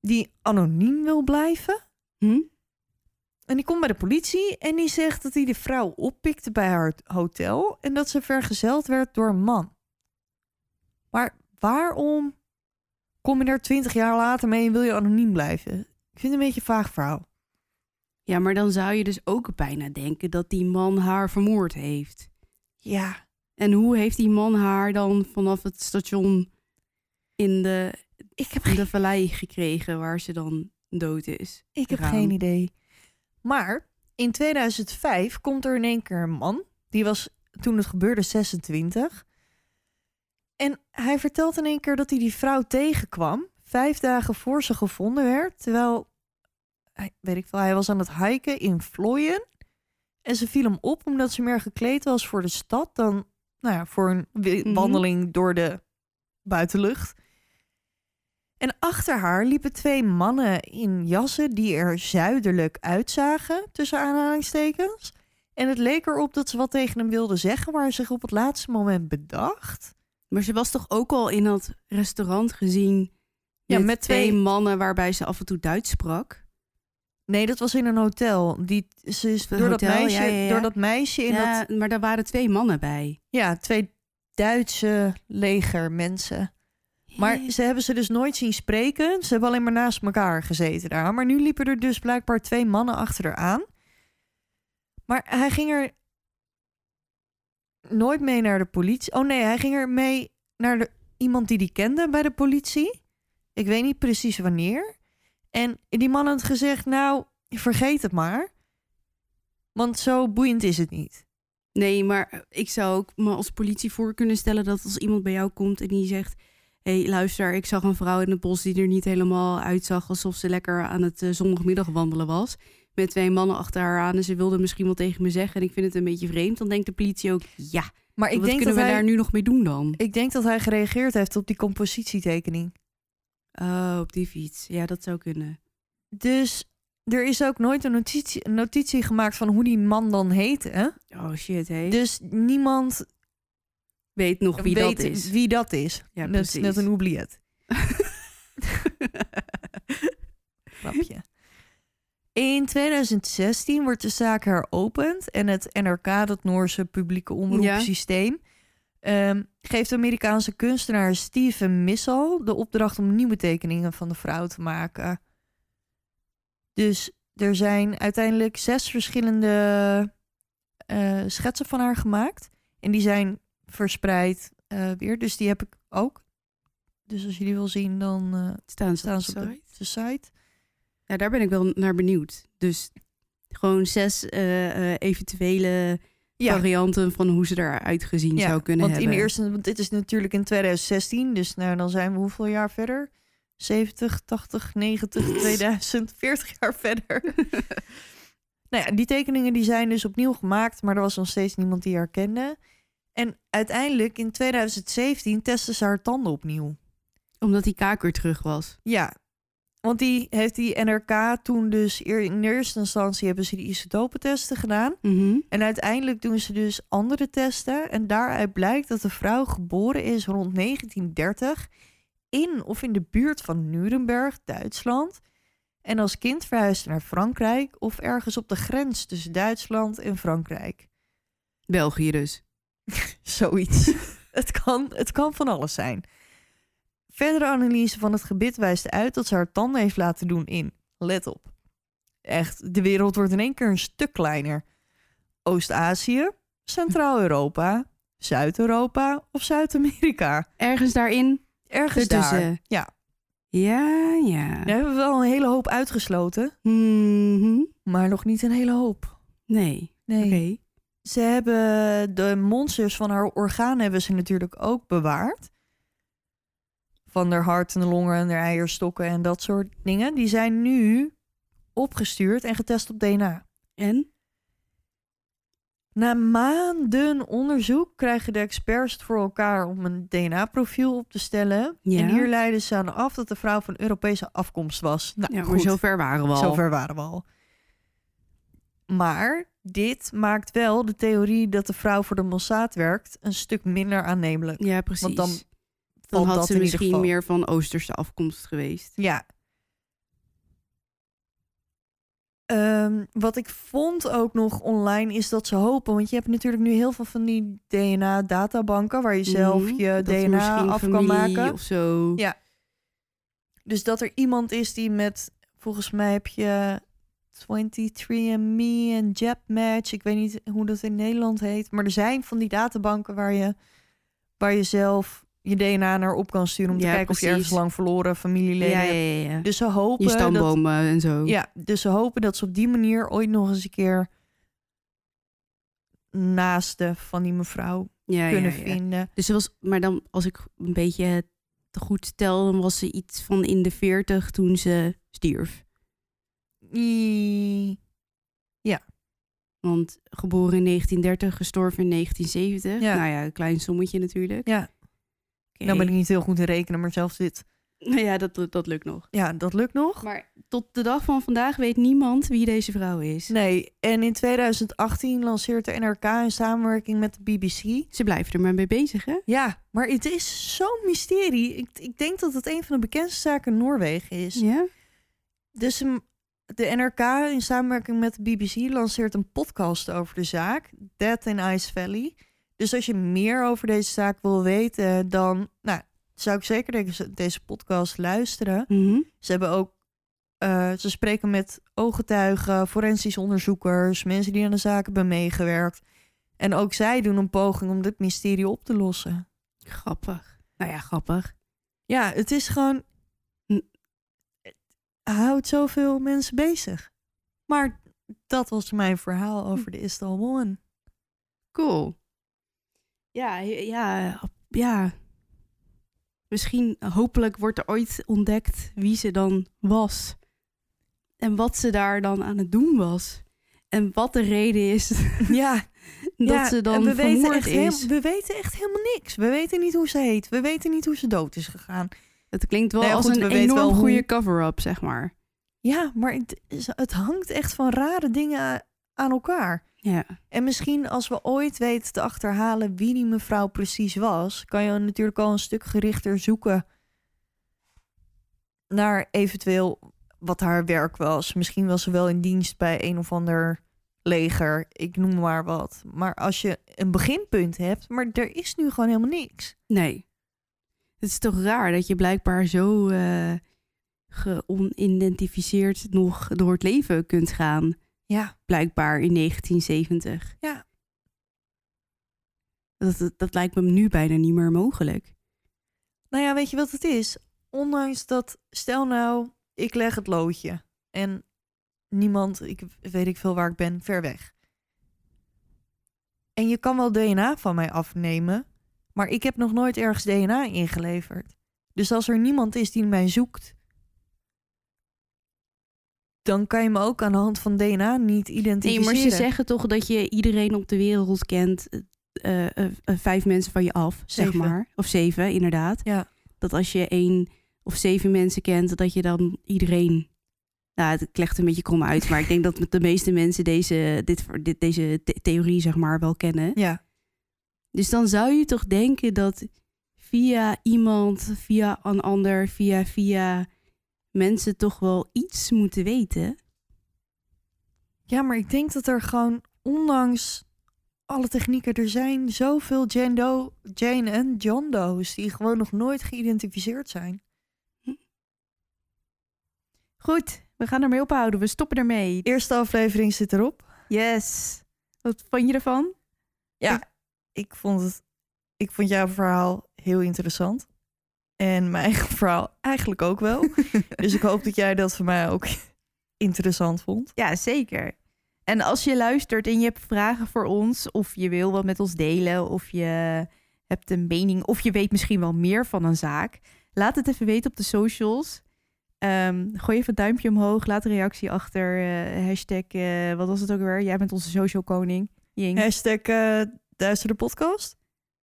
Die anoniem wil blijven. Hm? En die komt bij de politie en die zegt dat hij de vrouw oppikte bij haar hotel en dat ze vergezeld werd door een man. Maar waarom kom je daar twintig jaar later mee en wil je anoniem blijven? Ik vind het een beetje een vaag verhaal. Ja, maar dan zou je dus ook bijna denken dat die man haar vermoord heeft. Ja, En hoe heeft die man haar dan vanaf het station in de, ik heb, de vallei gekregen waar ze dan dood is? ik heb geen idee. Maar in 2005 komt er in één keer een man. Die was toen het gebeurde 26. En hij vertelt in één keer dat hij die vrouw tegenkwam. Vijf dagen voor ze gevonden werd. Terwijl, hij, weet ik wel, hij was aan het hiken in Vlooien. En ze viel hem op omdat ze meer gekleed was voor de stad dan nou ja, voor een Mhm. wandeling door de buitenlucht. En achter haar liepen twee mannen in jassen die er zuidelijk uitzagen, tussen aanhalingstekens. En het leek erop dat ze wat tegen hem wilden zeggen, maar zich op het laatste moment bedacht. Maar ze was toch ook al in dat restaurant gezien Ja, met, met twee twee- mannen waarbij ze af en toe Duits sprak. Nee, dat was in een hotel. Die, ze is door, hotel, dat meisje, ja, ja, ja. door dat meisje in dat... maar daar waren twee mannen bij. Ja, twee Duitse legermensen. Maar ze hebben ze dus nooit zien spreken. Ze hebben alleen maar naast elkaar gezeten daar. Maar nu liepen er dus blijkbaar twee mannen achter haar aan. Maar hij ging er nooit mee naar de politie. Oh nee, hij ging er mee naar de, iemand die die kende bij de politie. Ik weet niet precies wanneer. En die man had gezegd, nou, vergeet het maar. Want zo boeiend is het niet. Nee, maar ik zou ook me als politie voor kunnen stellen dat als iemand bij jou komt en die zegt: hey, luister, ik zag een vrouw in het bos die er niet helemaal uitzag alsof ze lekker aan het eh, zondagmiddag wandelen was. Met twee mannen achter haar aan en ze wilde misschien wel tegen me zeggen en ik vind het een beetje vreemd. Dan denkt de politie ook: Ja, Maar ik wat denk, kunnen dat we hij, daar nu nog mee doen dan? ik denk dat hij gereageerd heeft op die compositietekening. Oh, op die fiets. Ja, dat zou kunnen. Dus er is ook nooit een notitie, een notitie gemaakt van hoe die man dan heette. hè? Oh shit, hé. Dus niemand Weet nog wie weet dat is. wie dat is. Ja, dat is net een oubliet. [laughs] Grapje. In 2016 wordt de zaak heropend en het NRK, dat Noorse publieke omroepsysteem, ehm, geeft de Amerikaanse kunstenaar Steven Missel de opdracht om nieuwe tekeningen van de vrouw te maken. Dus er zijn uiteindelijk zes verschillende eh, schetsen van haar gemaakt. En die zijn verspreid eh, weer. Dus die heb ik ook. Dus als je die wil zien, dan eh, Staan ze, staan ze op de, site? de site. Ja, daar ben ik wel naar benieuwd. Dus gewoon zes eh, eventuele varianten van hoe ze eruit gezien zou kunnen want hebben. in eerste, want dit is natuurlijk in 2016, dus nou, dan zijn we hoeveel jaar verder? 70, 80, 90, 2000, 40 jaar verder. [laughs] nou ja, die tekeningen die zijn dus opnieuw gemaakt, maar er was nog steeds niemand die herkende. En uiteindelijk in 2017 testten ze haar tanden opnieuw. Omdat die kaak weer terug was. Ja, want die heeft die NRK toen dus in eerste instantie hebben ze die isotopentesten gedaan. Mhm. En uiteindelijk doen ze dus andere testen. En daaruit blijkt dat de vrouw geboren is rond 1930 in of in de buurt van Nuremberg, Duitsland. En als kind verhuisde naar Frankrijk of ergens op de grens tussen Duitsland en Frankrijk. België dus. [laughs] Zoiets. het, kan, het kan van alles zijn. Verdere analyse van het gebit wijst uit dat ze haar tanden heeft laten doen in, let op, echt, de wereld wordt in één keer een stuk kleiner. Oost-Azië, Centraal-Europa, Zuid-Europa of Zuid-Amerika. Ergens daarin. Ergens daar. Ja, Ja, ja. daar hebben we wel een hele hoop uitgesloten, Mhm. maar nog niet een hele hoop. Nee. Nee. Ze hebben de monsters van haar orgaan hebben ze natuurlijk ook bewaard. Van haar hart en de longen en haar eierstokken en dat soort dingen. Die zijn nu opgestuurd en getest op DNA. En? Na maanden onderzoek krijgen de experts het voor elkaar om een DNA-profiel op te stellen. Ja. En hier leiden ze aan af dat de vrouw van Europese afkomst was. Nou, Ja, maar goed. zover waren we al. Zover waren we al. Maar dit maakt wel de theorie dat de vrouw voor de Mossad werkt een stuk minder aannemelijk. Ja, precies. Want dan dan valt had dat ze misschien meer van Oosterse afkomst geweest. Ja. Ehm, wat ik vond ook nog online is dat ze hopen, want je hebt natuurlijk nu heel veel van die DNA-databanken waar je zelf Mhm. je DNA af kan maken. Of zo. Ja. Dus dat er iemand is die met, volgens mij heb je 23andMe en JabMatch. Ik weet niet hoe dat in Nederland heet. Maar er zijn van die databanken waar je, waar je zelf je DNA naar op kan sturen... om te kijken of je ergens lang verloren familieleden ja, ja, ja. Dus ze hopen Je dat, stambomen en zo. ja, dus ze hopen dat ze op die manier ooit nog eens een keer naaste van die mevrouw kunnen vinden. Dus was, maar dan als ik een beetje te goed stel, dan was ze iets van in de 40 toen ze stierf. I- Want geboren in 1930, gestorven in 1970. Ja. Nou ja, een klein sommetje natuurlijk. Ja, nou ben ik niet heel goed in rekenen, maar zelfs dit. Nou ja, dat, dat lukt nog. Ja, dat lukt nog. Maar tot de dag van vandaag weet niemand wie deze vrouw is. Nee, en in 2018 lanceert de NRK in samenwerking met de BBC. Ze blijven er maar mee bezig, hè? Ja, maar het is zo'n mysterie. Ik, ik denk dat het een van de bekendste zaken in Noorwegen is. Ja? Dus um, de NRK in samenwerking met de BBC lanceert een podcast over de zaak, Death in Ice Valley. Dus als je meer over deze zaak wil weten, dan nou, zou ik zeker deze, deze podcast luisteren. Mhm. Ze hebben ook, eh, ze spreken met ooggetuigen, forensisch onderzoekers, mensen die aan de zaak hebben meegewerkt. En ook zij doen een poging om dit mysterie op te lossen. Grappig. Nou ja, grappig. Ja, het is gewoon. Houdt zoveel mensen bezig. Maar dat was mijn verhaal over de Istanbul Woman. Cool. Ja, ja, ja. Misschien, hopelijk wordt er ooit ontdekt wie ze dan was. En wat ze daar dan aan het doen was. En wat de reden is [laughs] Ja, dat ja, ze dan we weten, vermoord echt is. heel- we weten echt helemaal niks. We weten niet hoe ze heet. We weten niet hoe ze dood is gegaan. Het klinkt wel Nou ja, als een we enorm hoe- goede cover-up, zeg maar. Ja, maar het, het hangt echt van rare dingen aan elkaar. Ja. En misschien als we ooit weten te achterhalen wie die mevrouw precies was, kan je natuurlijk al een stuk gerichter zoeken naar eventueel wat haar werk was. Misschien was ze wel in dienst bij een of ander leger, ik noem maar wat. Maar als je een beginpunt hebt, maar er is nu gewoon helemaal niks. Nee. Het is toch raar dat je blijkbaar zo eh geonidentificeerd nog door het leven kunt gaan. Ja, Blijkbaar in 1970. Ja. Dat, dat, dat lijkt me nu bijna niet meer mogelijk. nou ja, weet je wat het is? Ondanks dat, stel nou, ik leg het loodje en niemand, ik weet ik veel waar ik ben, ver weg. En je kan wel DNA van mij afnemen, maar ik heb nog nooit ergens DNA ingeleverd. Dus als er niemand is die mij zoekt, dan kan je me ook aan de hand van DNA niet Nee, identificeren. maar ze zeggen toch dat je iedereen op de wereld kent. eh, eh, eh, vijf mensen van je af, zeg Zeven. maar. Of zeven, inderdaad. Ja. Dat als je één of zeven mensen kent, dat je dan iedereen... Nou, het legt een beetje krom uit, maar ik denk dat de meeste mensen deze, dit, dit, deze the- theorie, zeg maar, wel kennen. Ja, Dus dan zou je toch denken dat via iemand, via een ander, via via mensen toch wel iets moeten weten. Ja, maar ik denk dat er gewoon, ondanks alle technieken, er zijn zoveel Jane, Doe, Jane en John Doe's die gewoon nog nooit geïdentificeerd zijn. Goed, we gaan ermee ophouden. We stoppen ermee. Eerste aflevering zit erop. Yes. Wat vond je ervan? Ja, ik vond het, ik vond jouw verhaal heel interessant. En mijn [laughs] eigen verhaal eigenlijk ook wel. [laughs] dus ik hoop dat jij dat voor mij ook [laughs] interessant vond. Ja, zeker. En als je luistert en je hebt vragen voor ons, of je wil wat met ons delen, of je hebt een mening, of je weet misschien wel meer van een zaak, laat het even weten op de socials. Ehm, gooi even een duimpje omhoog, laat een reactie achter. eh, hashtag, eh, wat was het ook weer? Jij bent onze social koning. Hashtag eh Duister de podcast.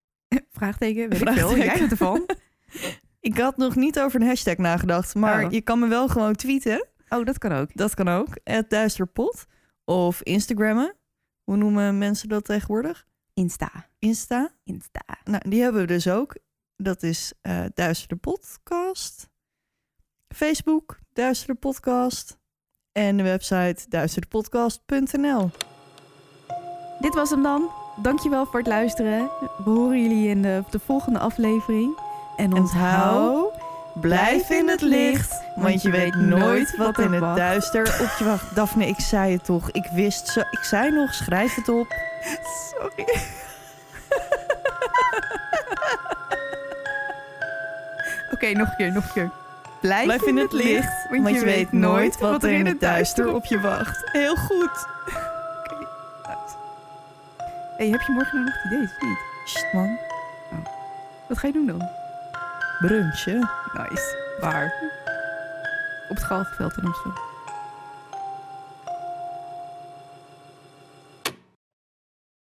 [laughs] Vraagteken, weet ik veel. Vraagteken. Jij bent ervan. [laughs] Ik had nog niet over een hashtag nagedacht, maar Oh. je kan me wel gewoon tweeten. Oh, dat kan ook. Dat kan ook. Het Duisterpot. Of Instagrammen. Hoe noemen mensen dat tegenwoordig? Insta. Insta. Insta. Nou, die hebben we dus ook. Dat is eh Duister de Podcast. Facebook, Duister de Podcast. En de website duisterdepodcast.nl. Dit was hem dan. Dankjewel voor het luisteren. We horen jullie in de, de volgende aflevering. En onthoud, Blijf in het licht, want je weet nooit wat in het duister op je wacht. Daphne, ik zei het toch. Ik wist zo. Ik zei nog, schrijf het op. Sorry. [laughs] Oké, nog een keer, nog een keer. Blijf, Blijf in het licht, want je weet nooit wat er in het duister op je wacht. Heel goed. Hey, heb je morgen nog ideeën of niet? Man, Wat ga je doen dan? brunchen. Nice. Waar? Op het Galgenveld in Amsterdam.